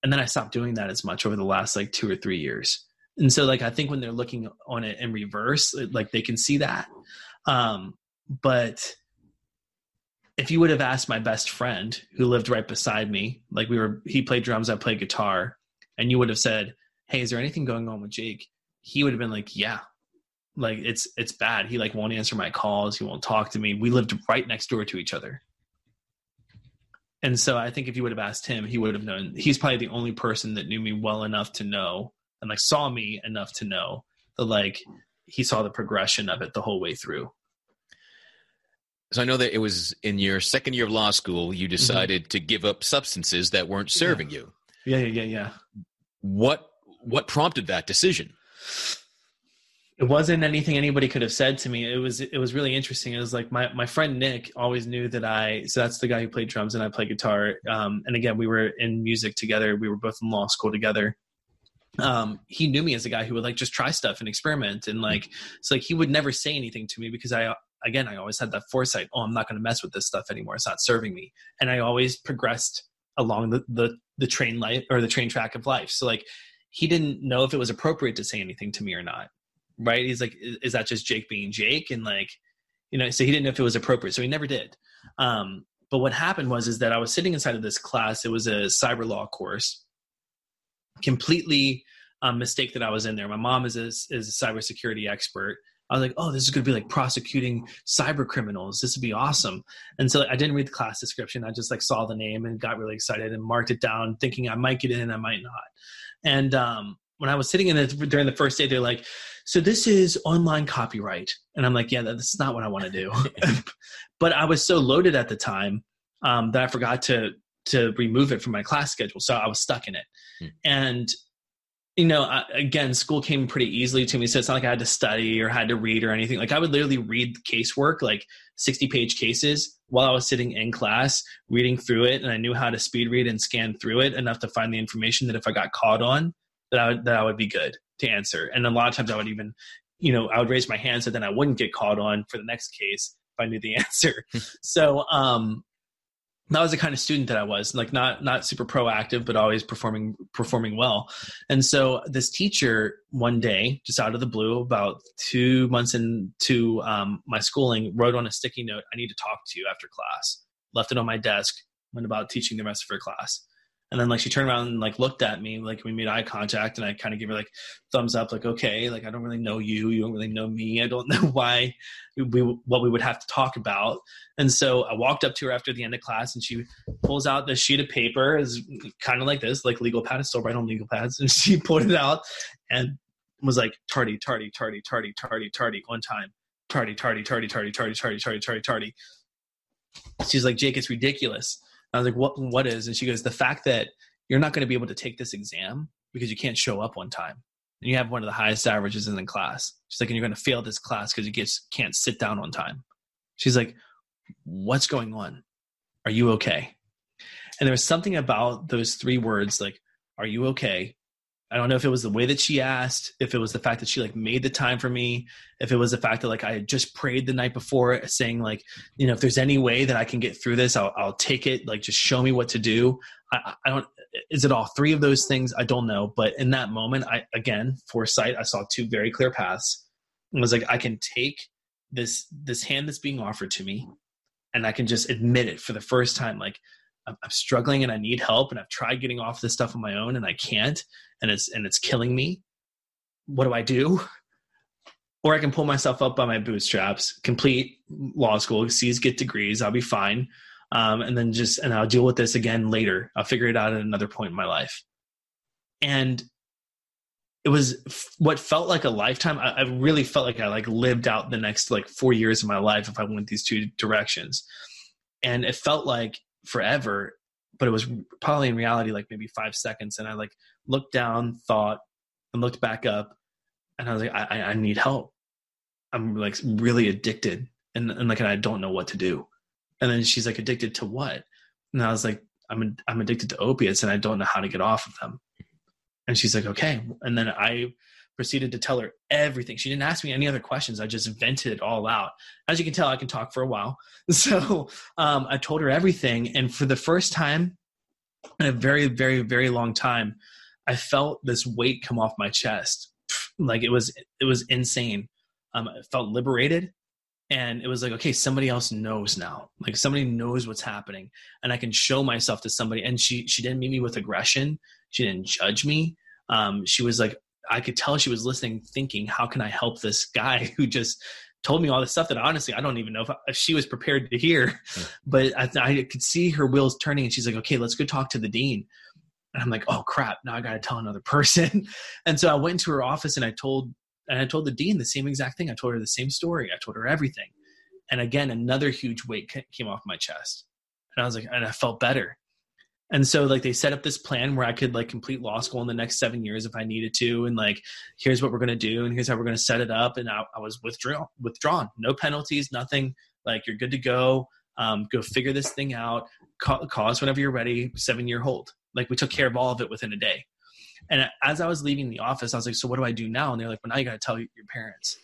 And then i stopped doing that as much over the last like two or three years. And so like i think when they're looking on it in reverse like they can see that. Um but if you would have asked my best friend who lived right beside me, like we were, he played drums, I played guitar, and you would have said, "Hey, is there anything going on with Jake?" He would have been like, "Yeah, like it's it's bad. He like won't answer my calls. He won't talk to me. We lived right next door to each other." And so I think if you would have asked him, he would have known. He's probably the only person that knew me well enough to know and like saw me enough to know that like he saw the progression of it the whole way through. So I know that it was in your second year of law school you mm-hmm. decided mm-hmm. to give up substances that weren't serving yeah. you. Yeah, yeah, yeah, yeah. What what prompted that decision? It wasn't anything anybody could have said to me. It was it was really interesting. It was like my my friend Nick always knew that I so that's the guy who played drums and I played guitar. Um, and again, we were in music together. We were both in law school together. Um, he knew me as a guy who would like just try stuff and experiment and like it's like he would never say anything to me because I again, I always had that foresight. Oh, I'm not going to mess with this stuff anymore. It's not serving me. And I always progressed along the, the, the train life or the train track of life. So like, he didn't know if it was appropriate to say anything to me or not. Right. He's like, is, that just Jake being Jake? And like, you know, so he didn't know if it was appropriate. So he never did. Um, but what happened was, is that I was sitting inside of this class. It was a cyber law course, completely um, mistake that I was in there. My mom is a, is a cybersecurity expert. I was like, oh, this is going to be like prosecuting cyber criminals. This would be awesome. And so I didn't read the class description. I just like saw the name and got really excited and marked it down, thinking I might get in, and I might not. And um, when I was sitting in it during the first day, they're like, so this is online copyright. And I'm like, yeah, that's not what I want to do. <laughs> <laughs> but I was so loaded at the time um, that I forgot to to remove it from my class schedule. So I was stuck in it. Hmm. And you know, I, again, school came pretty easily to me. So it's not like I had to study or had to read or anything. Like I would literally read casework, like 60 page cases while I was sitting in class, reading through it. And I knew how to speed read and scan through it enough to find the information that if I got caught on, that I would, that I would be good to answer. And a lot of times I would even, you know, I would raise my hand so then I wouldn't get caught on for the next case if I knew the <laughs> answer. so, um, that was the kind of student that I was, like not not super proactive, but always performing performing well. And so this teacher one day, just out of the blue, about two months into um, my schooling, wrote on a sticky note, "I need to talk to you after class." Left it on my desk. Went about teaching the rest of her class. And then like she turned around and like looked at me, like we made eye contact, and I kind of gave her like thumbs up, like okay, like I don't really know you, you don't really know me, I don't know why we what we would have to talk about. And so I walked up to her after the end of class, and she pulls out the sheet of paper, is kind of like this, like legal pad, still right on legal pads, and she pulled it out and was like tardy, tardy, tardy, tardy, tardy, tardy, one time, tardy, tardy, tardy, tardy, tardy, tardy, tardy, tardy, tardy. She's like, Jake, it's ridiculous I was like, what, what is? And she goes, the fact that you're not going to be able to take this exam because you can't show up one time. And you have one of the highest averages in the class. She's like, and you're going to fail this class because you just can't sit down on time. She's like, what's going on? Are you okay? And there was something about those three words, like, are you okay? I don't know if it was the way that she asked, if it was the fact that she like made the time for me, if it was the fact that like I had just prayed the night before saying like, you know, if there's any way that I can get through this, I'll, I'll take it. Like, just show me what to do. I, I don't, is it all three of those things? I don't know. But in that moment, I, again, foresight, I saw two very clear paths. It was like, I can take this, this hand that's being offered to me and I can just admit it for the first time. Like, I'm, I'm struggling and I need help and I've tried getting off this stuff on my own and I can't and it's and it's killing me. What do I do? Or I can pull myself up by my bootstraps, complete law school, C's get degrees, I'll be fine. Um, and then just and I'll deal with this again later. I'll figure it out at another point in my life. And it was what felt like a lifetime. I, I, really felt like I like lived out the next like four years of my life if I went these two directions, and it felt like forever but it was probably in reality like maybe five seconds and i like looked down thought and looked back up and i was like i, I need help i'm like really addicted and, and like and i don't know what to do and then she's like addicted to what and i was like I'm I'm addicted to opiates and I don't know how to get off of them. And she's like, okay. And then I proceeded to tell her everything. She didn't ask me any other questions. I just vented it all out. As you can tell, I can talk for a while. <laughs> So um, I told her everything. And for the first time in a very, very, very long time, I felt this weight come off my chest. <sniffs> Like it was, it was insane. Um, I felt liberated and it was like okay somebody else knows now like somebody knows what's happening and i can show myself to somebody and she she didn't meet me with aggression she didn't judge me um, she was like i could tell she was listening thinking how can i help this guy <laughs> who just told me all this stuff that honestly i don't even know if, if she was prepared to hear <laughs> but I, I could see her wheels turning and she's like okay let's go talk to the dean and i'm like oh crap now i gotta tell another <laughs> person and so i went into her office and i told and I told the dean the same exact thing. I told her the same story. I told her everything. And again, another huge weight came off my chest. And I was like, and I felt better. And so like they set up this plan where I could like complete law school in the next seven years if I needed to. And like, here's what we're going to do. And here's how we're going to set it up. And I, I was withdrawn, withdrawn, no penalties, nothing like you're good to go. Um, go figure this thing out. Call us whenever you're ready. Seven year hold. Like we took care of all of it within a day. And as I was leaving the office, I was like, so what do I do now? And they're like, well, now you got to tell your parents.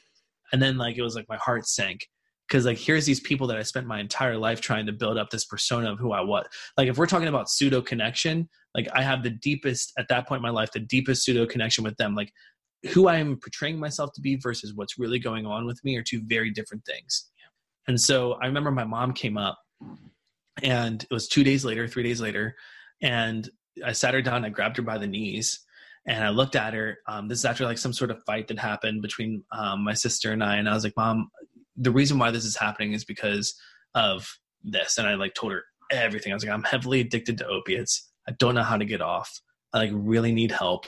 And then like, it was like my heart sank because like, here's these people that I spent my entire life trying to build up this persona of who I was. Like if we're talking about pseudo connection, like I have the deepest at that point in my life, the deepest pseudo connection with them. Like who I am portraying myself to be versus what's really going on with me are two very different things. And so I remember my mom came up and it was two days later, three days later, and I sat her down, I grabbed her by the knees, and I looked at her. Um, this is after like some sort of fight that happened between um, my sister and I, and I was like, "Mom, the reason why this is happening is because of this." And I like told her everything. I was like, "I'm heavily addicted to opiates. I don't know how to get off. I like really need help,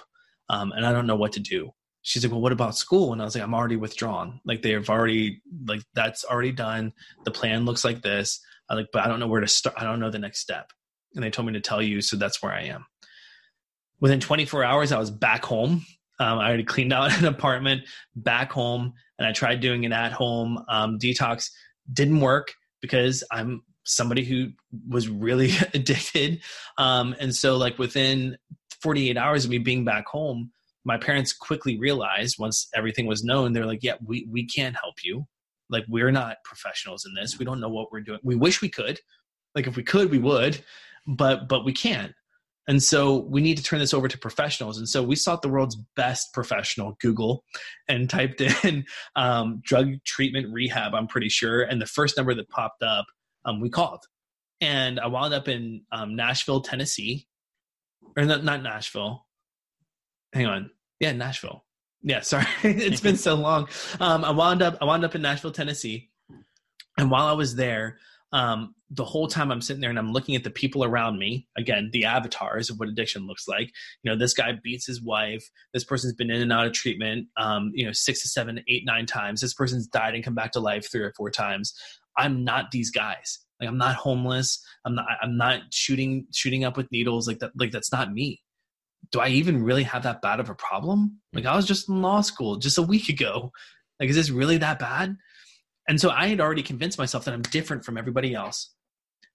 um, and I don't know what to do." She's like, "Well, what about school?" And I was like, "I'm already withdrawn. Like they've already like that's already done. The plan looks like this. I like, but I don't know where to start. I don't know the next step." And they told me to tell you, so that's where I am within 24 hours, I was back home. Um, I already cleaned out <laughs> an apartment, back home, and I tried doing an at home um, detox. Didn't work because I'm somebody who was really <laughs> addicted. Um, and so, like, within 48 hours of me being back home, my parents quickly realized once everything was known, they're like, yeah, we, we can't help you. Like, we're not professionals in this. We don't know what we're doing. We wish we could. Like, if we could, we would, but but we can't. And so we need to turn this over to professionals. And so we sought the world's best professional, Google, and typed in <laughs> um, drug treatment rehab, I'm pretty sure. And the first number that popped up, um, we called. And I wound up in um, Nashville, Tennessee. Or not, not Nashville. Hang on. Yeah, Nashville. Yeah, <laughs> sorry. it's been so long. Um, I wound up I wound up in Nashville, Tennessee. And while I was there, um, the whole time I'm sitting there and I'm looking at the people around me, again, the avatars of what addiction looks like. You know, this guy beats his wife. This person's been in and out of treatment, um, you know, six to seven, eight, nine times. This person's died and come back to life three or four times. I'm not these guys. Like I'm not homeless. I'm not. I'm not shooting shooting up with needles. Like that. Like that's not me. Do I even really have that bad of a problem? Like I was just in law school just a week ago. Like is this really that bad? And so I had already convinced myself that I'm different from everybody else,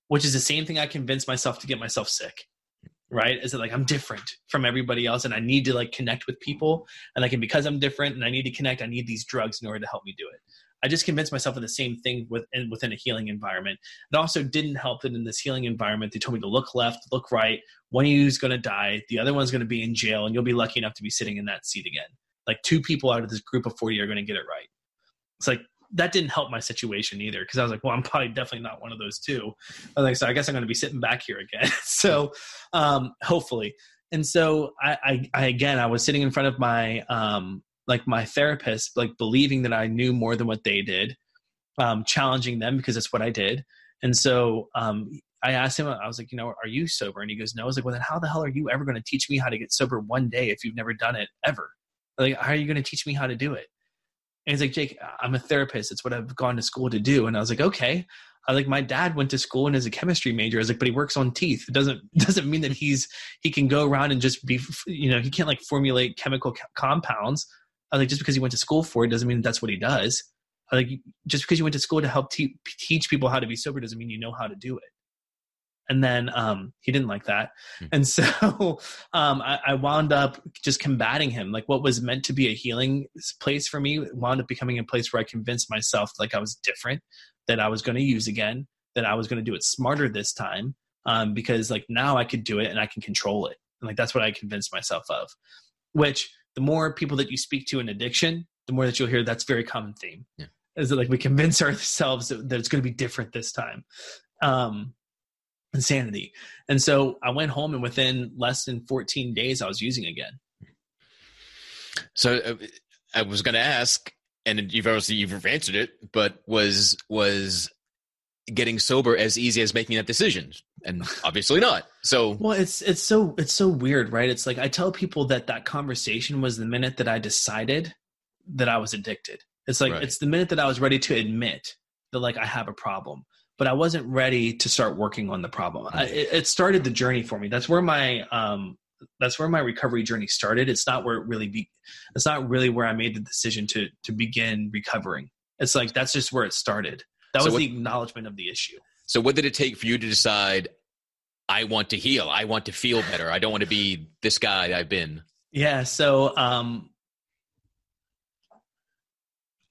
which is the same thing I convinced myself to get myself sick. Right? Is that like I'm different from everybody else and I need to like connect with people. And like, and because I'm different and I need to connect, I need these drugs in order to help me do it. I just convinced myself of the same thing within, within a healing environment. It also didn't help that in this healing environment, they told me to look left, look right. One of you is going to die. The other one's going to be in jail, and you'll be lucky enough to be sitting in that seat again. Like two people out of this group of 40 are going to get it right. It's like, that didn't help my situation either because I was like, well, I'm probably definitely not one of those two. I was like, so I guess I'm going to be sitting back here again. <laughs> so um, hopefully. And so I, I, I, again, I was sitting in front of my um, like my therapist, like believing that I knew more than what they did, um, challenging them because that's what I did. And so um, I asked him, I was like, you know, are you sober? And he goes, no. I was like, well, then how the hell are you ever going to teach me how to get sober one day if you've never done it ever? Like, how are you going to teach me how to do it? And he's like, Jake, I'm a therapist. It's what I've gone to school to do. And I was like, okay. I like my dad went to school and is a chemistry major. I was like, but he works on teeth. It doesn't <laughs> doesn't mean that he's he can go around and just be you know he can't like formulate chemical compounds. I was like just because he went to school for it doesn't mean that's what he does. I like just because you went to school to help te- teach people how to be sober doesn't mean you know how to do it. And then um, he didn't like that. Hmm. and <laughs> so um, I, I wound up just combating him. Like what was meant to be a healing place for me wound up becoming a place where i convinced myself like i was different that i was going to use again that i was going to do it smarter this time um, because like now i could do it and i can control it. And like that's what i convinced myself of. Which the more people that you speak to in addiction the more that you'll hear that's a very common theme. Yeah. is that like we convince <laughs> ourselves that, that it's going to be different this time. Um insanity and so i went home and within less than 14 days i was using again So uh, I was going to ask, and you've obviously you've answered it, but was was getting sober as easy as making that decision? And obviously not. So well it's it's so it's so weird right it's like i tell people that that conversation was the minute that i decided that i was addicted it's like Right. it's the minute that i was ready to admit that like i have a problem but i wasn't ready to start working on the problem I, it, it started the journey for me that's where my um that's where my recovery journey started it's not where it really be it's not really where i made the decision to to begin recovering it's like that's just where it started that So was what- the acknowledgement of the issue so what did it take for you to decide? I want to heal. I want to feel better. I don't want to be this guy I've been. Yeah, so um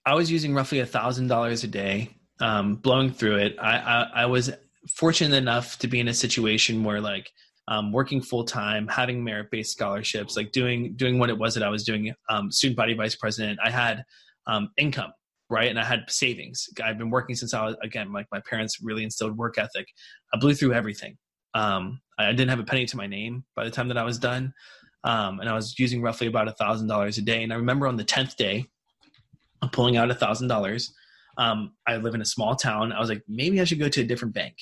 I was using roughly a thousand dollars a day, um, blowing through it. I, I I was fortunate enough to be in a situation where like um, working full time, having merit based scholarships, like doing doing what it was that I was doing, um, student body vice president. I had um, income, right, and I had savings. I've been working since I was again like my parents really instilled work ethic. I blew through everything. Um, I didn't have a penny to my name by the time that I was done um, and I was using roughly about a thousand dollars a day. And I remember on the tenth day, I'm pulling out a thousand dollars. Um, I live in a small town. I was like, maybe I should go to a different bank.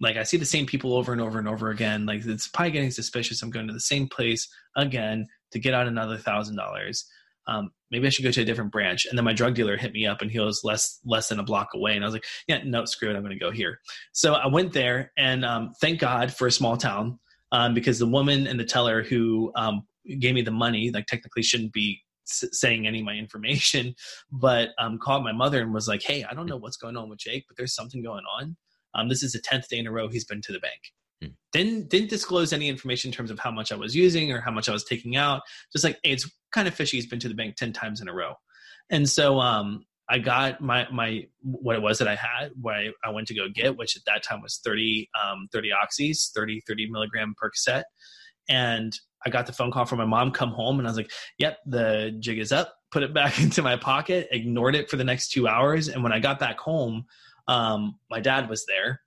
Like I see the same people over and over and over again. Like it's probably getting suspicious. I'm going to the same place again to get out another thousand dollars. Um, maybe I should go to a different branch. And then my drug dealer hit me up, and he was less less than a block away. And I was like, yeah, no, screw it, I'm going to go here. So I went there, and um, thank God for a small town um, because the woman and the teller who um, gave me the money, like technically shouldn't be saying any of my information, <laughs> but um, called my mother and was like, "Hey, I don't know what's going on with Jake, but there's something going on. Um, this is the tenth day in a row he's been to the bank." Hmm. Didn't didn't disclose any information in terms of how much I was using or how much I was taking out. Just like hey, it's kind of fishy. He's been to the bank ten times in a row, and so um, I got my my what it was that I had, what I, I went to go get, which at that time was 30 um 30 oxys, 30 30 milligram Percocet, and I got the phone call from my mom. Come home, and I was like, "Yep, the jig is up." Put it <laughs> back into my pocket. Ignored it for the next two hours, and when I got back home, um, my dad was there,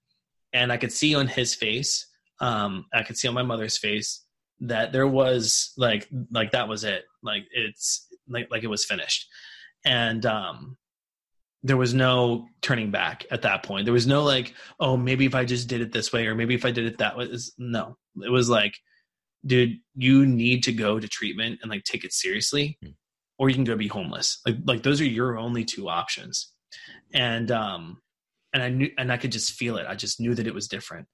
and I could see on his face, um, I could see on my mother's face that there was like like that was it. Like it's like like it was finished, and um, there was no turning back at that point. There was no like, oh, maybe if I just did it this way, or maybe if I did it that way. No, it was like, dude, you need to go to treatment and like take it seriously, Hmm. or you can go be homeless. Like, like those are your only two options. And um, and I knew, and I could just feel it. I just knew that it was different.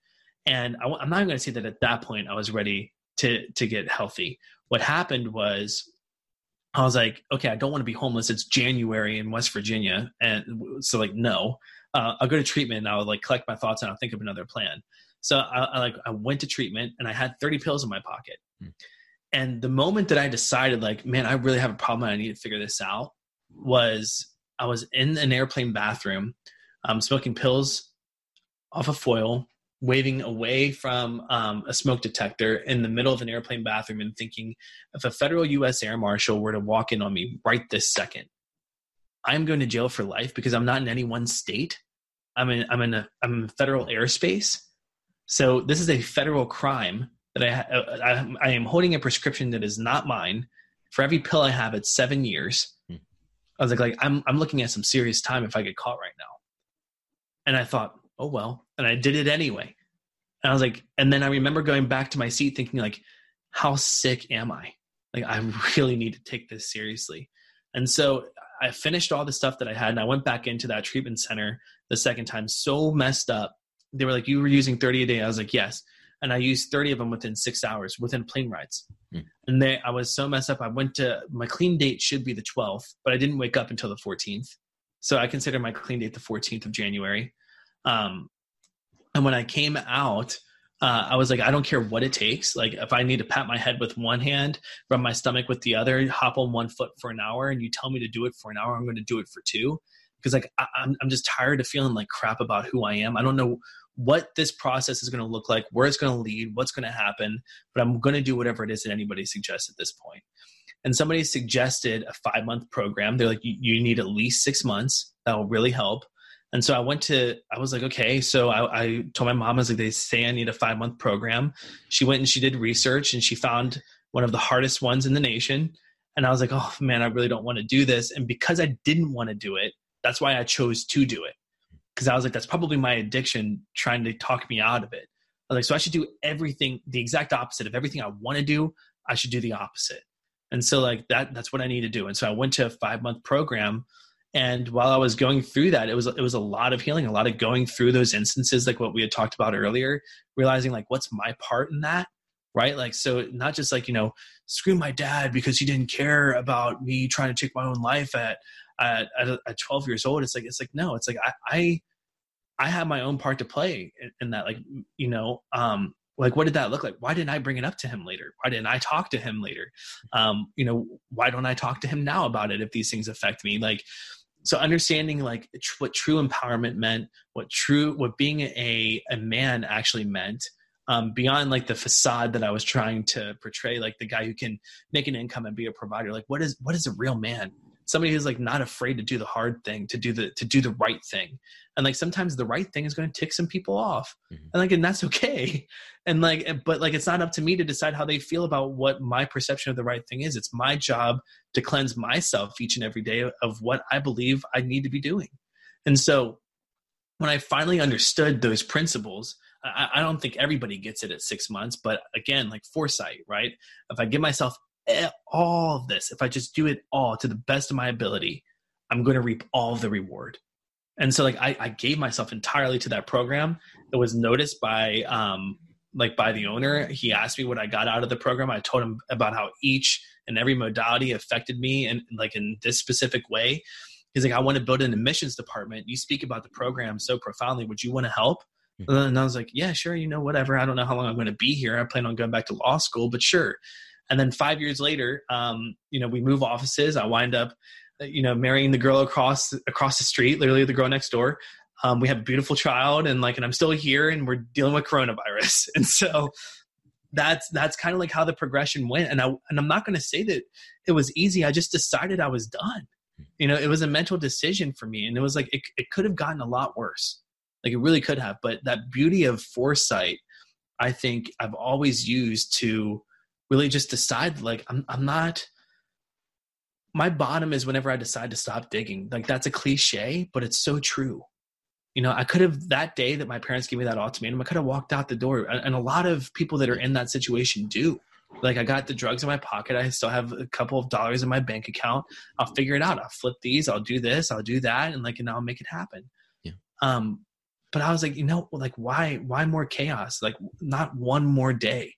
And I, am not even going to say that at that point I was ready to to get healthy. What happened was I was like, okay, I don't want to be homeless. It's January in West Virginia, and so like, no, uh, I'll go to treatment and I'll like collect my thoughts and I'll think of another plan. So I, I like I went to treatment and I had 30 pills in my pocket. Hmm. And the moment that I decided, like, man, I really have a problem. and I need to figure this out. Was I was in an airplane bathroom, um, smoking pills off a foil, waving away from um, a smoke detector in the middle of an airplane bathroom, and thinking, if a federal U.S. air marshal were to walk in on me right this second, I'm going to jail for life because I'm not in any one state. I'm in I'm in a I'm in federal airspace, so this is a federal crime that I, I I am holding a prescription that is not mine. For every pill I have, it's seven years. Hmm. I was like, like I'm I'm looking at some serious time if I get caught right now. And I thought, oh well, and I did it anyway. And I was like, and then I remember going back to my seat thinking like, how sick am I? Like I <laughs> really need to take this seriously. And so I finished all the stuff that I had and I went back into that treatment center the second time so messed up. They were like, you were using 30 a day. I was like, yes. And I used 30 of them within six hours within plane rides. Hmm. And they, I was so messed up. I went to my clean date should be the 12th, but I didn't wake up until the 14th. So I consider my clean date the 14th of January. Um, and when i came out uh, I was like, I don't care what it takes. Like, if I need to pat my head with one hand, rub my stomach with the other, hop on one foot for an hour, and you tell me to do it for an hour, I'm going to do it for two. Because like I, I'm, I'm just tired of feeling like crap about who I am. I don't know what this process is going to look like, where it's going to lead, what's going to happen, but I'm going to do whatever it is that anybody suggests at this point. And somebody suggested a five month program. They're like, you, need at least six months. That will really help. And so I went to, I was like, okay. So I, I told my mom, I was like, they say I need a five month program. She went and she did research and she found one of the hardest ones in the nation. And I was like, oh man, I really don't want to do this. And because I didn't want to do it, that's why I chose to do it. Because I was like, that's probably my addiction trying to talk me out of it. I was like, so I should do everything the exact opposite of everything I want to do. I should do the opposite. And so like that, that's what I need to do. And so I went to a five month program and while i was going through that it was it was a lot of healing a lot of going through those instances like what we had talked about earlier realizing like what's my part in that right like so not just like you know screw my dad because he didn't care about me trying to take my own life at at, at, 12 years old it's like it's like no it's like i i, I have my own part to play in, in that like you know um like what did that look like? Why didn't i bring it up to him later? Why didn't i talk to him later? Um you know why don't i talk to him now about it if these things affect me? Like so understanding like what true empowerment meant what true what being a, a man actually meant um, beyond like the facade that i was trying to portray like the guy who can make an income and be a provider like what is what is a real man somebody who's like not afraid to do the hard thing to do the to do the right thing. And like sometimes the right thing is going to tick some people off. Mm-hmm. and like and that's okay. <laughs> And like but like it's not up to me to decide how they feel about what my perception of the right thing is. It's my job to cleanse myself each and every day of what i believe i need to be doing. And so when i finally understood those principles I, I don't think everybody gets it at six months but again like foresight right? If i give myself all of this if i just do it all to the best of my ability i'm going to reap all of the reward. And so like I, I gave myself entirely to that program it was noticed by um like by the owner. He asked me what i got out of the program. I told him about how each and every modality affected me and like in this specific way. He's like i want to build an admissions department. You speak about the program so profoundly. Would you want to help? Mm-hmm. and i was like yeah sure you know whatever. I don't know how long i'm going to be here. I plan on going back to law school but sure and then five years later um, you know we move offices. I wind up you know marrying the girl across across the street literally the girl next door. Um, we have a beautiful child and like and i'm still here and we're dealing with coronavirus. <laughs> And so that's that's kind of like how the progression went. And i and i'm not going to say that it was easy. I just decided i was done. You know it was a mental decision for me and it was like it, it could have gotten a lot worse. Like it really could have. But that beauty of foresight i think i've always used to really just decide like i'm, I'm not my bottom is whenever I decide to stop digging. Like that's a cliche, but it's so true. You know, I could have that day that my parents gave me that ultimatum, I could have walked out the door. And a lot of people that are in that situation do. Like I got the drugs in my pocket. I still have a couple of dollars in my bank account. I'll figure it out. I'll flip these. I'll do this. I'll do that, and like, and I'll make it happen. Yeah. Um, but I was like, you know, like why, why more chaos? Like not one more day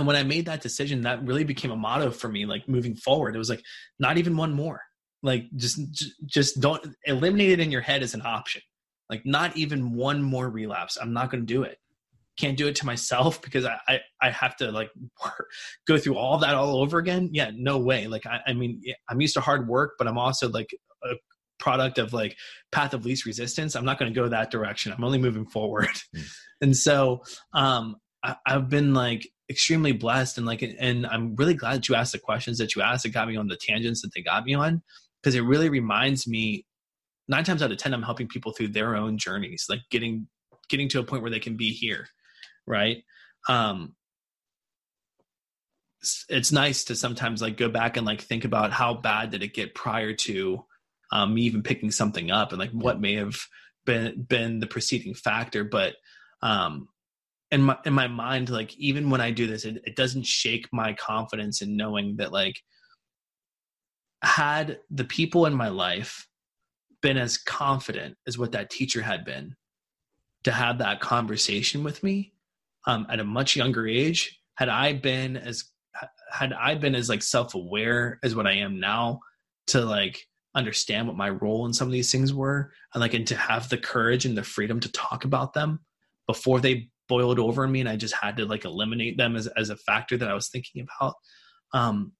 and when I made that decision, that really became a motto for me, like moving forward. It was like, not even one more. Like just just don't eliminate it in your head as an option. Like not even one more relapse. I'm not going to do it. Can't do it to myself because I, I, I have to like go through all that all over again. Yeah, no way. Like I, I mean, I'm used to hard work, but I'm also like a product of like path of least resistance. I'm not going to go that direction. I'm only moving forward. Mm. <laughs> And so um, I, I've been like extremely blessed. And like and i'm really glad that you asked the questions that you asked that got me on the tangents that they got me on because it really reminds me nine times out of ten i'm helping people through their own journeys like getting getting to a point where they can be here right? Um it's nice to sometimes like go back and like think about how bad did it get prior to um, me even picking something up and like what may have been been the preceding factor. But um in my in my mind like even when i do this it, it doesn't shake my confidence in knowing that like had the people in my life been as confident as what that teacher had been to have that conversation with me um, at a much younger age had i been as had i been as like self-aware as what i am now to like understand what my role in some of these things were and like and to have the courage and the freedom to talk about them before they boiled over in me and I just had to like eliminate them as, as a factor that I was thinking about, um,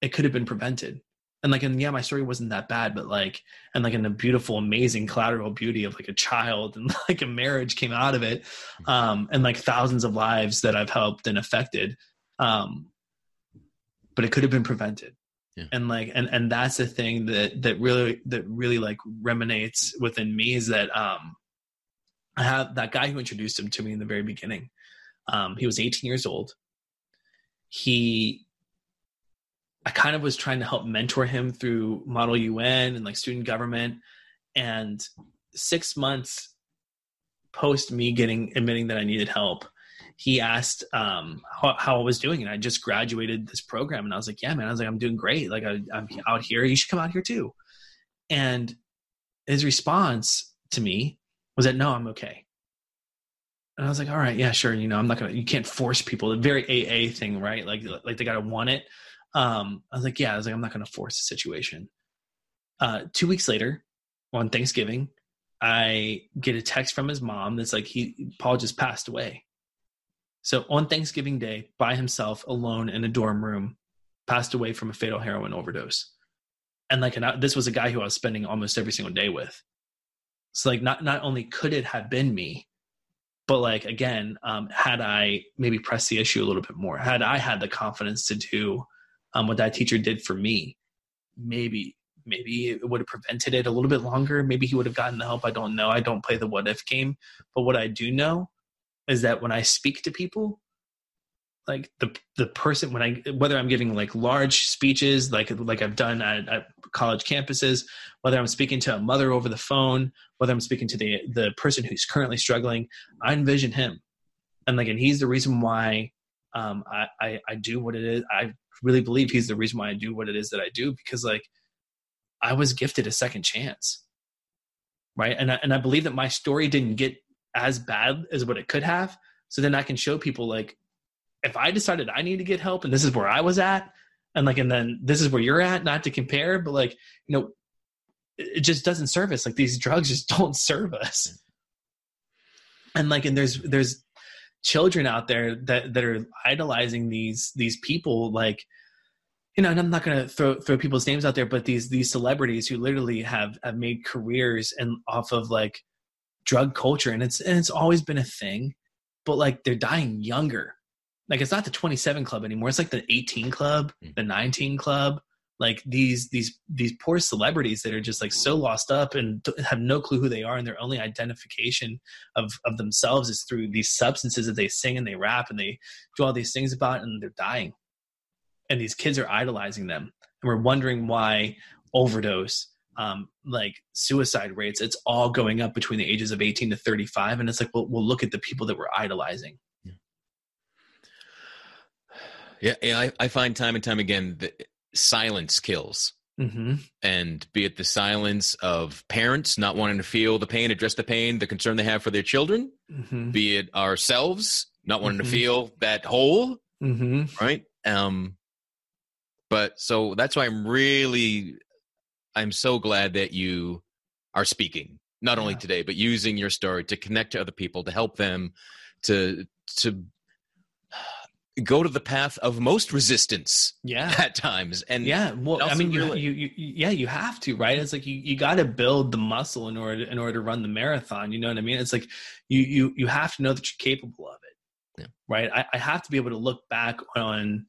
it could have been prevented. And like, and yeah, my story wasn't that bad, but like, and like, in the beautiful, amazing collateral beauty of like a child and <laughs> like a marriage came out of it, mm-hmm. um, and like thousands of lives that I've helped and affected. Um, but it could have been prevented. Yeah. And like, and and that's the thing that that really that really like reminates within me is that um, I have that guy who introduced him to me in the very beginning. Um, he was 18 years old. He I kind of was trying to help mentor him through Model UN and like student government. And six months post me getting admitting that I needed help, he asked um, how, how, I was doing, and I just graduated this program, and I was like, "Yeah, man," I was like, "I'm doing great. Like, I, I'm out here. You should come out here too." And his response to me was that, "No, I'm okay." And I was like, "All right, yeah, sure. You know, I'm not gonna. You can't force people. The very AA thing, right? Like, like they gotta want it." Um, I was like, yeah, I was like, I'm not to force the situation. Uh, two weeks later, on Thanksgiving, I get a text from his mom that's like, he Paul just passed away. So on Thanksgiving Day, by himself, alone in a dorm room, passed away from a fatal heroin overdose. And like, and this was a guy who I was spending almost every single day with. So like, not not only could it have been me, but like again, um, had I maybe pressed the issue a little bit more, had I had the confidence to do um, what that teacher did for me, maybe maybe it would have prevented it a little bit longer. Maybe he would have gotten the help. I don't know. I don't play the what if game. But what I do know is that when I speak to people, like the the person when I whether I'm giving like large speeches like like I've done at, at college campuses, whether I'm speaking to a mother over the phone, whether I'm speaking to the the person who's currently struggling, I envision him, and like and he's the reason why um, I, I I do what it is. I really believe he's the reason why I do what it is that I do because like I was gifted a second chance. Right. And I, and I believe that my story didn't get as bad as what it could have. So then I can show people like if I decided I need to get help and this is where I was at and like and then this is where you're at, not to compare, but like, you know, it just doesn't serve us. Like these drugs just <laughs> don't serve us. And like and there's there's children out there that that are idolizing these these people like you know and i'm not going to throw throw people's names out there but these these celebrities who literally have have made careers and off of like drug culture and it's and it's always been a thing but like they're dying younger like it's not the 27 club anymore. It's like the 18 club hmm. the 19 club like these these these poor celebrities that are just like so lost up and have no clue who they are and their only identification of of themselves is through these substances that they sing and they rap and they do all these things about and they're dying. And these kids are idolizing them. And we're wondering why overdose um, like suicide rates it's all going up between the ages of 18 to 35 and it's like well, we'll look at the people that we're idolizing yeah, yeah I, I find time and time again that silence kills. Mm-hmm. And be it the silence of parents not wanting to feel the pain, address the pain, the concern they have for their children, mm-hmm. be it ourselves not wanting mm-hmm. to feel that hole, mm-hmm. right? Um, but so that's why I'm really, I'm so glad that you are speaking, not only yeah. today, but using your story to connect to other people, to help them, to to go to the path of most resistance yeah. at times and yeah well i mean really, you, you, you yeah you have to right? It's like you, you got to build the muscle in order to, in order to run the marathon you know what i mean? It's like you you you have to know that you're capable of it yeah. right? I, I have to be able to look back on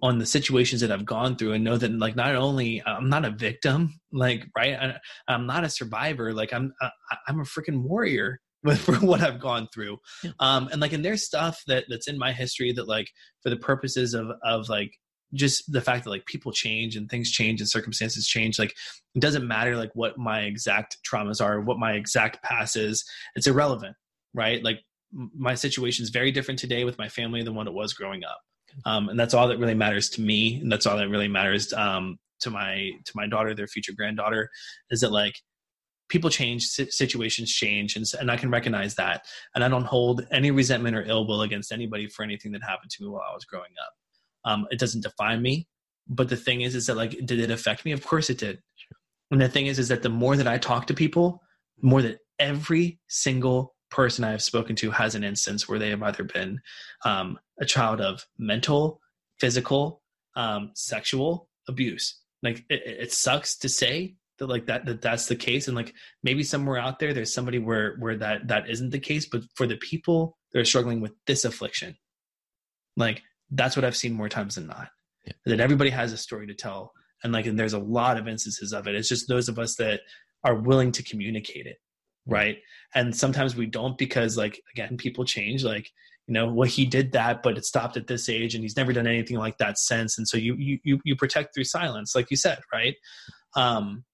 on the situations that I've gone through and know that like not only I'm not a victim like right? I, am not a survivor like I'm I, I'm a freaking warrior with <laughs> for what I've gone through. Um, and like, and there's stuff that that's in my history that like for the purposes of of like just the fact that like people change and things change and circumstances change like it doesn't matter like what my exact traumas are what my exact past is it's irrelevant right? Like my situation is very different today with my family than what it was growing up. Um, and that's all that really matters to me and that's all that really matters um, to my to my daughter their future granddaughter is that like people change situations change and, and i can recognize that. And i don't hold any resentment or ill will against anybody for anything that happened to me while i was growing up. Um, it doesn't define me but the thing is is that like did it affect me? Of course it did. And the thing is is that the more that i talk to people more that every single person I have spoken to has an instance where they have either been um, a child of mental, physical, um, sexual abuse. Like it, it sucks to say that like that, that that's the case. And like maybe somewhere out there there's somebody where where that that isn't the case. But for the people that are struggling with this affliction like that's what i've seen more times than not. Yeah. that everybody has a story to tell. And like and there's a lot of instances of it. It's just those of us that are willing to communicate it right? And sometimes we don't because like again people change. Like you know well he did that but it stopped at this age and he's never done anything like that since. And so you you you protect through silence like you said right? Um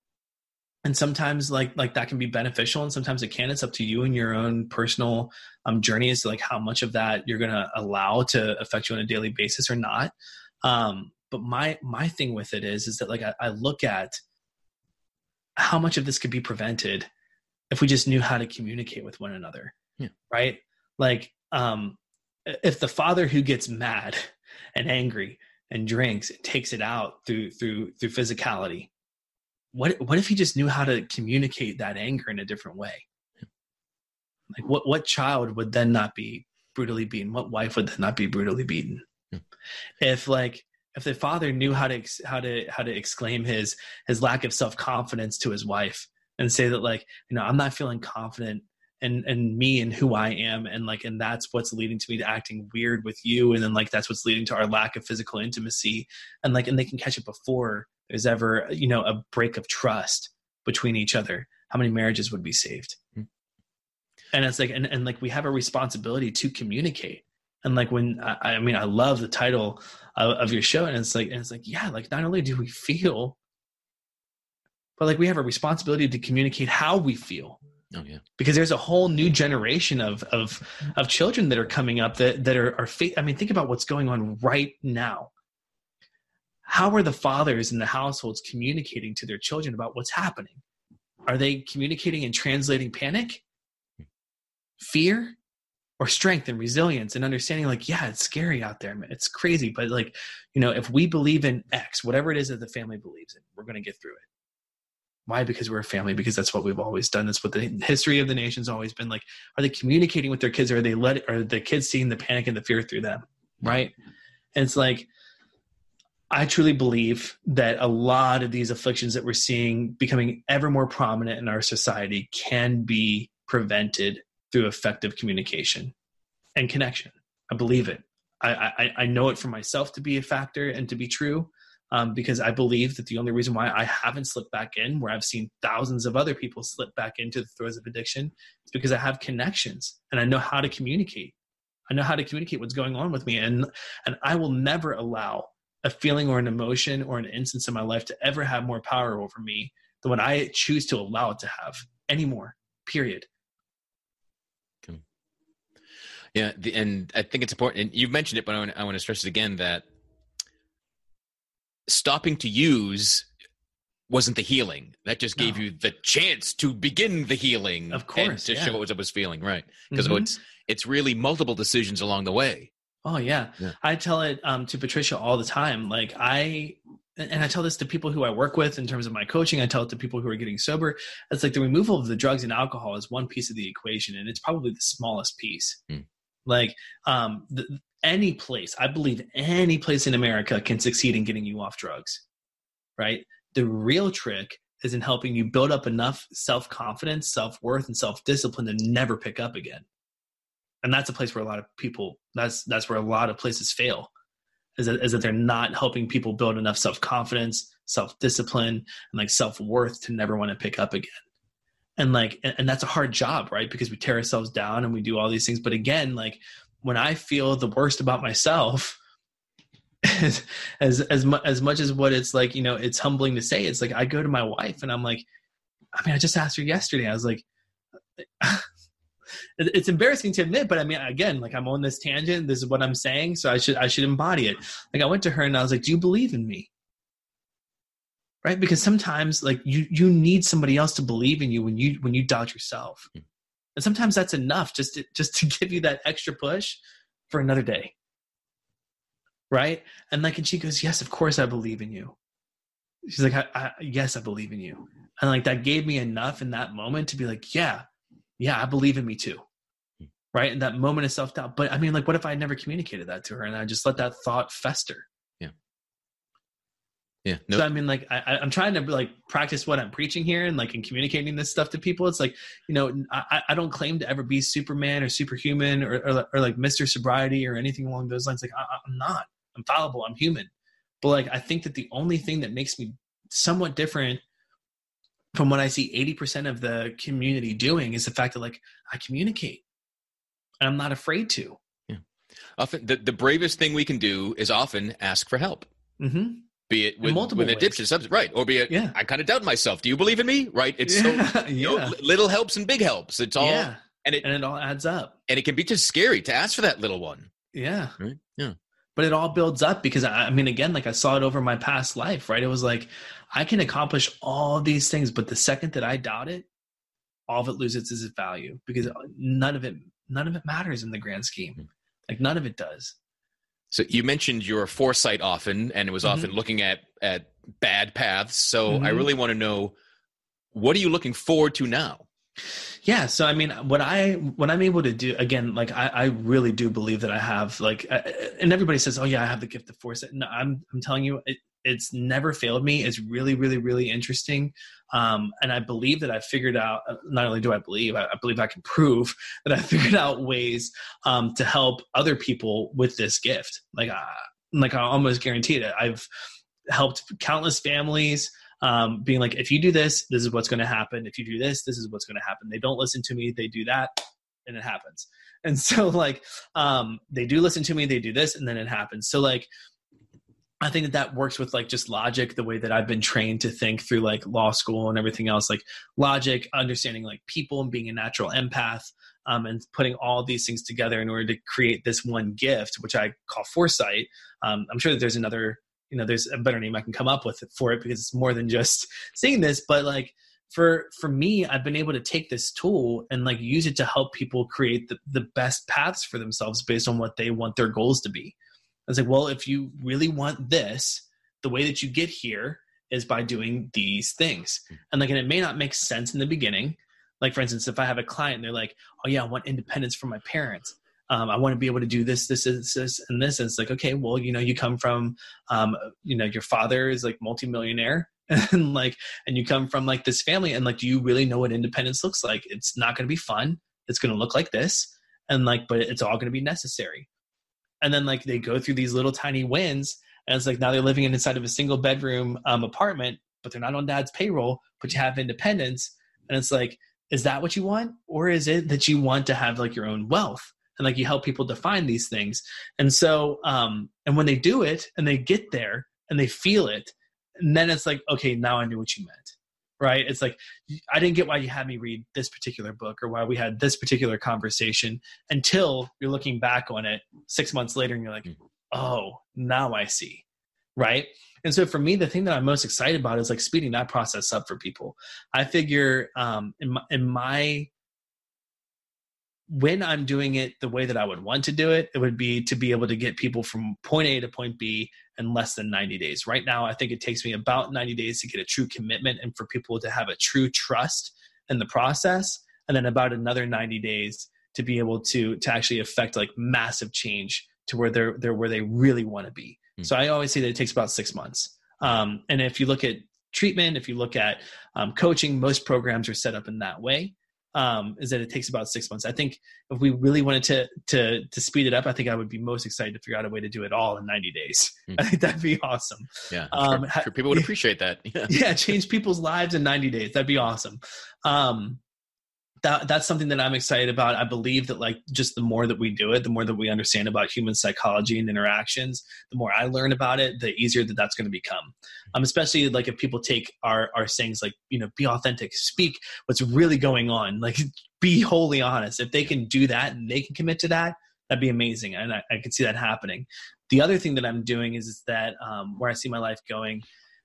and sometimes like like that can be beneficial and sometimes it can. It's up to you and your own personal um, journey as to like how much of that you're going to allow to affect you on a daily basis or not. Um, but my my thing with it is is that like I, I look at how much of this could be prevented if we just knew how to communicate with one another. Yeah. right? Like um if the father who gets mad and angry and drinks and takes it out through through through physicality what what if he just knew how to communicate that anger in a different way? Like what what child would then not be brutally beaten? What wife would then not be brutally beaten? Hmm. If like if the father knew how to how to how to exclaim his his lack of self-confidence to his wife and say that like you know i'm not feeling confident and and me and who i am and like and that's what's leading to me to acting weird with you and then like that's what's leading to our lack of physical intimacy and like and they can catch it before there's ever you know a break of trust between each other how many marriages would be saved mm-hmm. and it's like and, and like we have a responsibility to communicate and like when I, I mean i love the title of, of, your show and it's like and it's like yeah like not only do we feel but like we have a responsibility to communicate how we feel Oh yeah. Because there's a whole new generation of of of children that are coming up that that are are fa- I mean think about what's going on right now how are the fathers in the households communicating to their children about what's happening? Are they communicating and translating panic, fear, or strength and resilience and understanding like, yeah, it's scary out there, man. It's crazy. But like, you know, if we believe in X, whatever it is that the family believes in, we're going to get through it. Why? Because we're a family, because that's what we've always done. That's what the history of the nation's always been like. Are they communicating with their kids? Or are they let, are the kids seeing the panic and the fear through them? Right. And it's like, I truly believe that a lot of these afflictions that we're seeing becoming ever more prominent in our society can be prevented through effective communication and connection. I believe it. I, I, I know it for myself to be a factor and to be true um, because I believe that the only reason why I haven't slipped back in, where I've seen thousands of other people slip back into the throes of addiction, is because I have connections and I know how to communicate. I know how to communicate what's going on with me, and and I will never allow a feeling or an emotion or an instance in my life to ever have more power over me than what I choose to allow it to have anymore. Period. Okay. Yeah, the, and I think it's important. And you mentioned it, but I want, I want to stress it again that stopping to use wasn't the healing. That just gave no. you the chance to begin the healing, of course, to yeah. show what I was feeling, right? Because mm-hmm. it's it's really multiple decisions along the way. Oh yeah. yeah. I tell it um, to Patricia all the time. Like I, and I tell this to people who I work with in terms of my coaching. I tell it to people who are getting sober. It's like the removal of the drugs and alcohol is one piece of the equation, and it's probably the smallest piece. Mm. Like um, the, any place, I believe any place in America can succeed in getting you off drugs, right? The real trick is in helping you build up enough self confidence, self worth, and self discipline to never pick up again and that's a place where a lot of people that's that's where a lot of places fail is that, is that they're not helping people build enough self-confidence self-discipline and like self-worth to never want to pick up again. And like and, and that's a hard job right? Because we tear ourselves down and we do all these things. But again like when i feel the worst about myself <laughs> as as as, as much as what it's like you know it's humbling to say it's like i go to my wife and i'm like i mean i just asked her yesterday. I was like it's embarrassing to admit, but I mean, again, like I'm on this tangent. This is what I'm saying, so I should I should embody it. Like I went to her and I was like, "Do you believe in me?" Right? Because sometimes, like you you need somebody else to believe in you when you when you doubt yourself, hmm. and sometimes that's enough just to, just to <laughs> give you that extra push for another day. Right? And like, and she goes, "Yes, of course I believe in you." She's like, I, I, "Yes, I believe in you," and like that gave me enough in that moment to be like, "Yeah." Yeah, I believe in me too. Hmm. right? And that moment of self doubt. But I mean, like, what if I never communicated that to her and I just let that thought fester? Yeah. Yeah. No. So I mean, like, I, I'm trying to like practice what I'm preaching here and like in communicating this stuff to people. It's like, you know, I, I don't claim to ever be Superman or superhuman or, or, or like Mr. Sobriety or anything along those lines. Like, I, I'm not. I'm fallible. I'm human. But like, I think that the only thing that makes me somewhat different from what I see 80% of the community doing is the fact that like I communicate and I'm not afraid to. Yeah. Often the, the bravest thing we can do is often ask for help. Mm-hmm. Be it with, with addiction substance, right? Or be it, yeah. I kind of doubt myself. Do you believe in me? Right? It's <laughs> yeah. so you know, little helps and big helps. It's all, yeah. and it and it all adds up. And it can be just scary to ask for that little one. Yeah, right? yeah but it all builds up because I, I, mean again like i saw it over my past life right it was like i can accomplish all these things but the second that i doubt it all of it loses its value because none of it none of it matters in the grand scheme hmm. like none of it does so you mentioned your foresight often and it was often mm-hmm. looking at at bad paths so mm-hmm. i really want to know what are you looking forward to now yeah so i mean what i what i'm able to do again like i, I really do believe that i have like uh, and everybody says oh yeah i have the gift of foresight. No i'm i'm telling you it, it's never failed me. It's really really really interesting um, and i believe that i figured out uh, not only do i believe i, I believe i can prove <laughs> that i figured out ways um, to help other people with this gift. Like uh, like i almost guarantee it i've helped countless families um, being like, if you do this, this is what's going to happen. If you do this, this is what's going to happen. They don't listen to me. They do that, and it happens. And so, <laughs> like, um, they do listen to me. They do this, and then it happens. So, like, I think that that works with like just logic, the way that I've been trained to think through like law school and everything else, like logic, understanding like people and being a natural empath, um, and putting all these things together in order to create this one gift, which I call foresight. Um, I'm sure that there's another you know there's a better name i can come up with for it because it's more than just <laughs> seeing this but like for for me i've been able to take this tool and like use it to help people create the, the best paths for themselves based on what they want their goals to be. I was like well if you really want this the way that you get here is by doing these things. And like and it may not make sense in the beginning. Like for instance if i have a client and they're like oh yeah i want independence from my parents um, I want to be able to do this, this, this, this, and this. And it's like, okay, well, you know, you come from, um, you know, your father is like multimillionaire <laughs> and like, and you come from like this family and like, do you really know what independence looks like? It's not going to be fun. It's going to look like this. And like, but it's all going to be necessary. And then like they go through these little tiny wins and it's like now they're living inside of a single bedroom um, apartment, but they're not on dad's payroll, but you have independence. And it's like, is that what you want? Or is it that you want to have like your own wealth? And like you help people define these things. And so um and when they do it and they get there and they feel it and then it's like okay now i knew what you meant right? It's like i didn't get why you had me read this particular book or why we had this particular conversation until you're looking back on it six months later and you're like oh now i see right? And so for me the thing that i'm most excited about is like speeding that process up for people. I figure um in my, in my when I'm doing it the way that I would want to do it, it would be to be able to get people from point A to point B in less than 90 days. Right now, I think it takes me about 90 days to get a true commitment and for people to have a true trust in the process. And then about another 90 days to be able to to actually affect like massive change to where they're they're where they really want to be. Mm-hmm. So I always say that it takes about six months. Um, and if you look at treatment, if you look at um, coaching, most programs are set up in that way um, is that it takes about six months. I think if we really wanted to to to speed it up, I think I would be most excited to figure out a way to do it all in 90 days. <laughs> Mm. I think that'd be awesome. Yeah, um, sure, sure people would appreciate that. Yeah. <laughs> yeah, change people's lives in 90 days. That'd be awesome. Um, that that's something that I'm excited about. I believe that like just the more that we do it, the more that we understand about human psychology and interactions, the more I learn about it, the easier that that's going to become. Um, especially like if people take our our sayings like you know be authentic, speak what's really going on, like <laughs> be wholly honest. If they can do that and they can commit to that, that'd be amazing, and I, I can see that happening. The other thing that I'm doing is, is that um, where I see my life going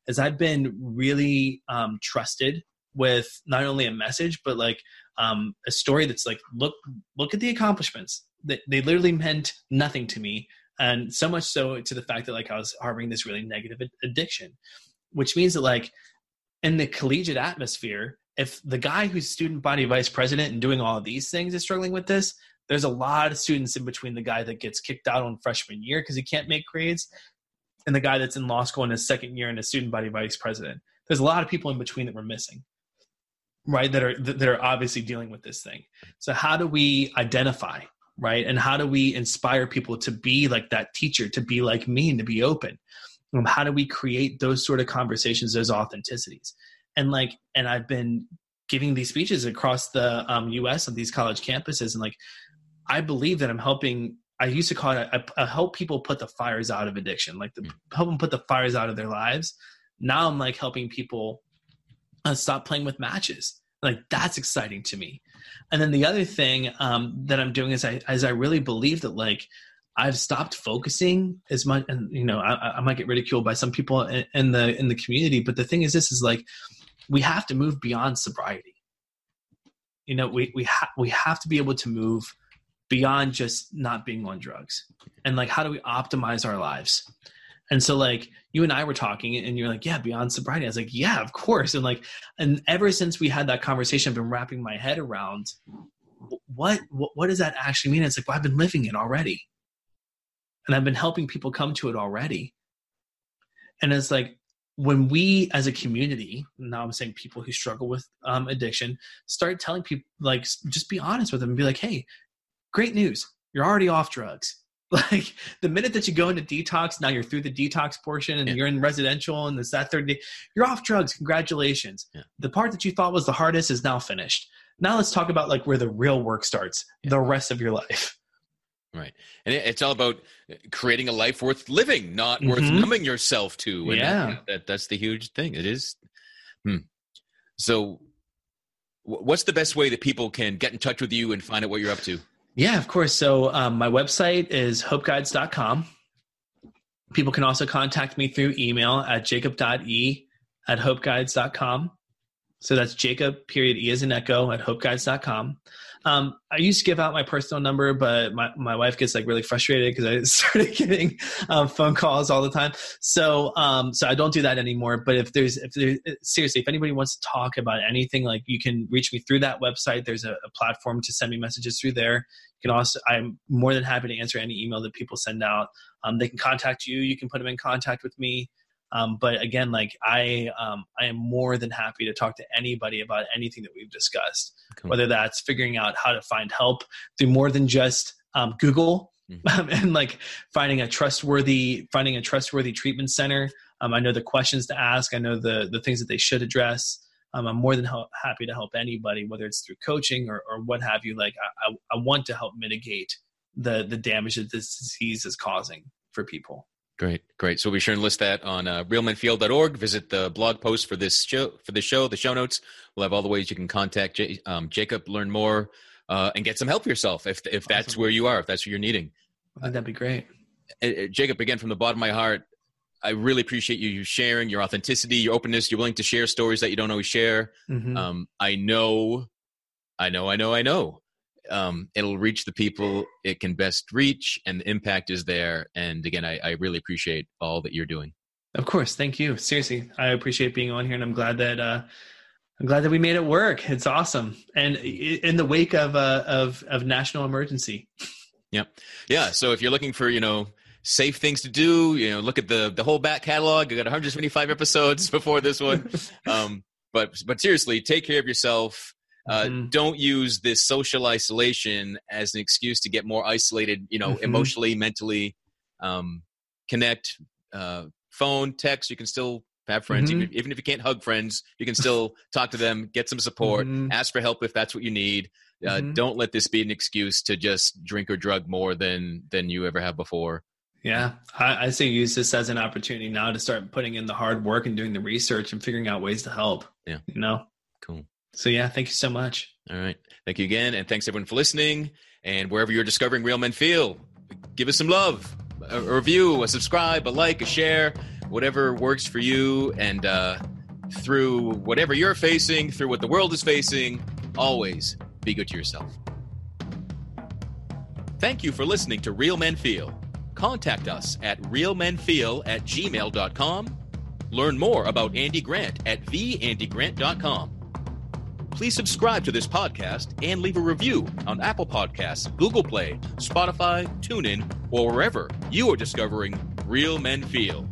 is I've been really um, trusted with not only a message but like um, a story that's like look look at the accomplishments that they, literally meant nothing to me and so much so to the fact that like i was harboring this really negative addiction which means that like in the collegiate atmosphere if the guy who's student body vice president and doing all of these things is struggling with this there's a lot of students in between the guy that gets kicked out on freshman year because he can't make grades and the guy that's in law school in his second year and a student body vice president. There's a lot of people in between that we're missing, right? That are that are obviously dealing with this thing. So how do we identify, right? And how do we inspire people to be like that teacher, to be like me, and to be open? Um, how do we create those sort of conversations, those authenticities? And like, and I've been giving these speeches across the um, U.S. on these college campuses, and like, I believe that I'm helping I used to call it I, I help people put the fires out of addiction, like the, help them put the fires out of their lives. Now I'm like helping people uh, stop playing with matches. Like that's exciting to me. And then the other thing um, that I'm doing is I as I really believe that like I've stopped focusing as much, and you know I, I might get ridiculed by some people in, in the in the community, but the thing is, this is like we have to move beyond sobriety. You know, we we ha- we have to be able to move beyond just not being on drugs and like how do we optimize our lives and so like you and i were talking and you're like yeah beyond sobriety. I was like yeah of course. And like and ever since we had that conversation i've been wrapping my head around what what, what does that actually mean? It's like well i've been living it already. And i've been helping people come to it already. And it's like when we as a community now i'm saying people who struggle with um, addiction start telling people like just be honest with them and be like hey great news. You're already off drugs. <laughs> Like the minute that you go into detox, now you're through the detox portion and yeah. you're in residential and this that third day, you're off drugs. Congratulations. Yeah. The part that you thought was the hardest is now finished. Now let's talk about like where the real work starts, yeah. the rest of your life. Right. And it's all about creating a life worth living, not mm-hmm. worth numbing yourself to. And yeah. That, that's the huge thing. It is. Hmm. So, what's the best way that people can get in touch with you and find out what you're up to? Yeah, of course. So um, my website is hopeguides.com. People can also contact me through email at jacob.e at hopeguides.com. So that's Jacob, period, E as in echo at hopeguides.com. Um, I used to give out my personal number, but my, my wife gets like really frustrated because I <laughs> started getting um, phone calls all the time. So um, so I don't do that anymore. But if there's if there's seriously, if anybody wants to talk about anything, like you can reach me through that website. There's a, a platform to send me messages through there. You can also I'm more than happy to answer any email that people send out. Um, they can contact you. You can put them in contact with me. Um, but again, like I, um, I am more than happy to talk to anybody about anything that we've discussed, cool. whether that's figuring out how to find help through more than just um, Google mm-hmm. <laughs> and like finding a trustworthy, finding a trustworthy treatment center. Um, I know the questions to ask. I know the the things that they should address. Um, I'm more than help, happy to help anybody, whether it's through coaching or, or what have you. Like I, I, I want to help mitigate the the damage that this disease is causing for people. Great, great. So we'll be sure and list that on uh, realmenfeel.org. Visit the blog post for this show. For the show, the show notes. We'll have all the ways you can contact J- um, Jacob, learn more, uh, and get some help yourself if if that's awesome. where you are, if that's what you're needing. that'd be great. Uh, uh, Jacob, again from the bottom of my heart, I really appreciate you sharing your authenticity, your openness. You're willing to share stories that you don't always share. Mm-hmm. Um, I know, I know, I know, I know um, it'll reach the people it can best reach, and the impact is there. And again, I, I really appreciate all that you're doing. Of course, thank you. Seriously, I appreciate being on here, and I'm glad that uh, I'm glad that we made it work. It's awesome, and in the wake of uh, of of national emergency. Yeah, yeah. So if you're looking for you know safe things to do, you know, look at the the whole back catalog. You got 125 episodes <laughs> before this one. <laughs> Um, but but seriously, take care of yourself. Uh, mm-hmm. Don't use this social isolation as an excuse to get more isolated. You know, mm-hmm. emotionally, mentally. Um, connect. Uh, phone, text. You can still have friends, mm-hmm. even, even, if you can't hug friends. You can still <laughs> talk to them, get some support, mm-hmm. ask for help if that's what you need. Uh, mm-hmm. don't let this be an excuse to just drink or drug more than than you ever have before. Yeah, I, I say use this as an opportunity now to start putting in the hard work and doing the research and figuring out ways to help. Yeah, you know. Cool. So yeah, thank you so much. All right. Thank you again. And thanks everyone for listening. And wherever you're discovering Real Men Feel, give us some love. A, a review, a subscribe, a like, a share, whatever works for you. And uh, through whatever you're facing, through what the world is facing, always be good to yourself. Thank you for listening to Real Men Feel. Contact us at realmenfeel at gmail.com. Learn more about Andy Grant at theandygrant.com please subscribe to this podcast and leave a review on Apple Podcasts, Google Play, Spotify, TuneIn, or wherever you are discovering Real Men Feel.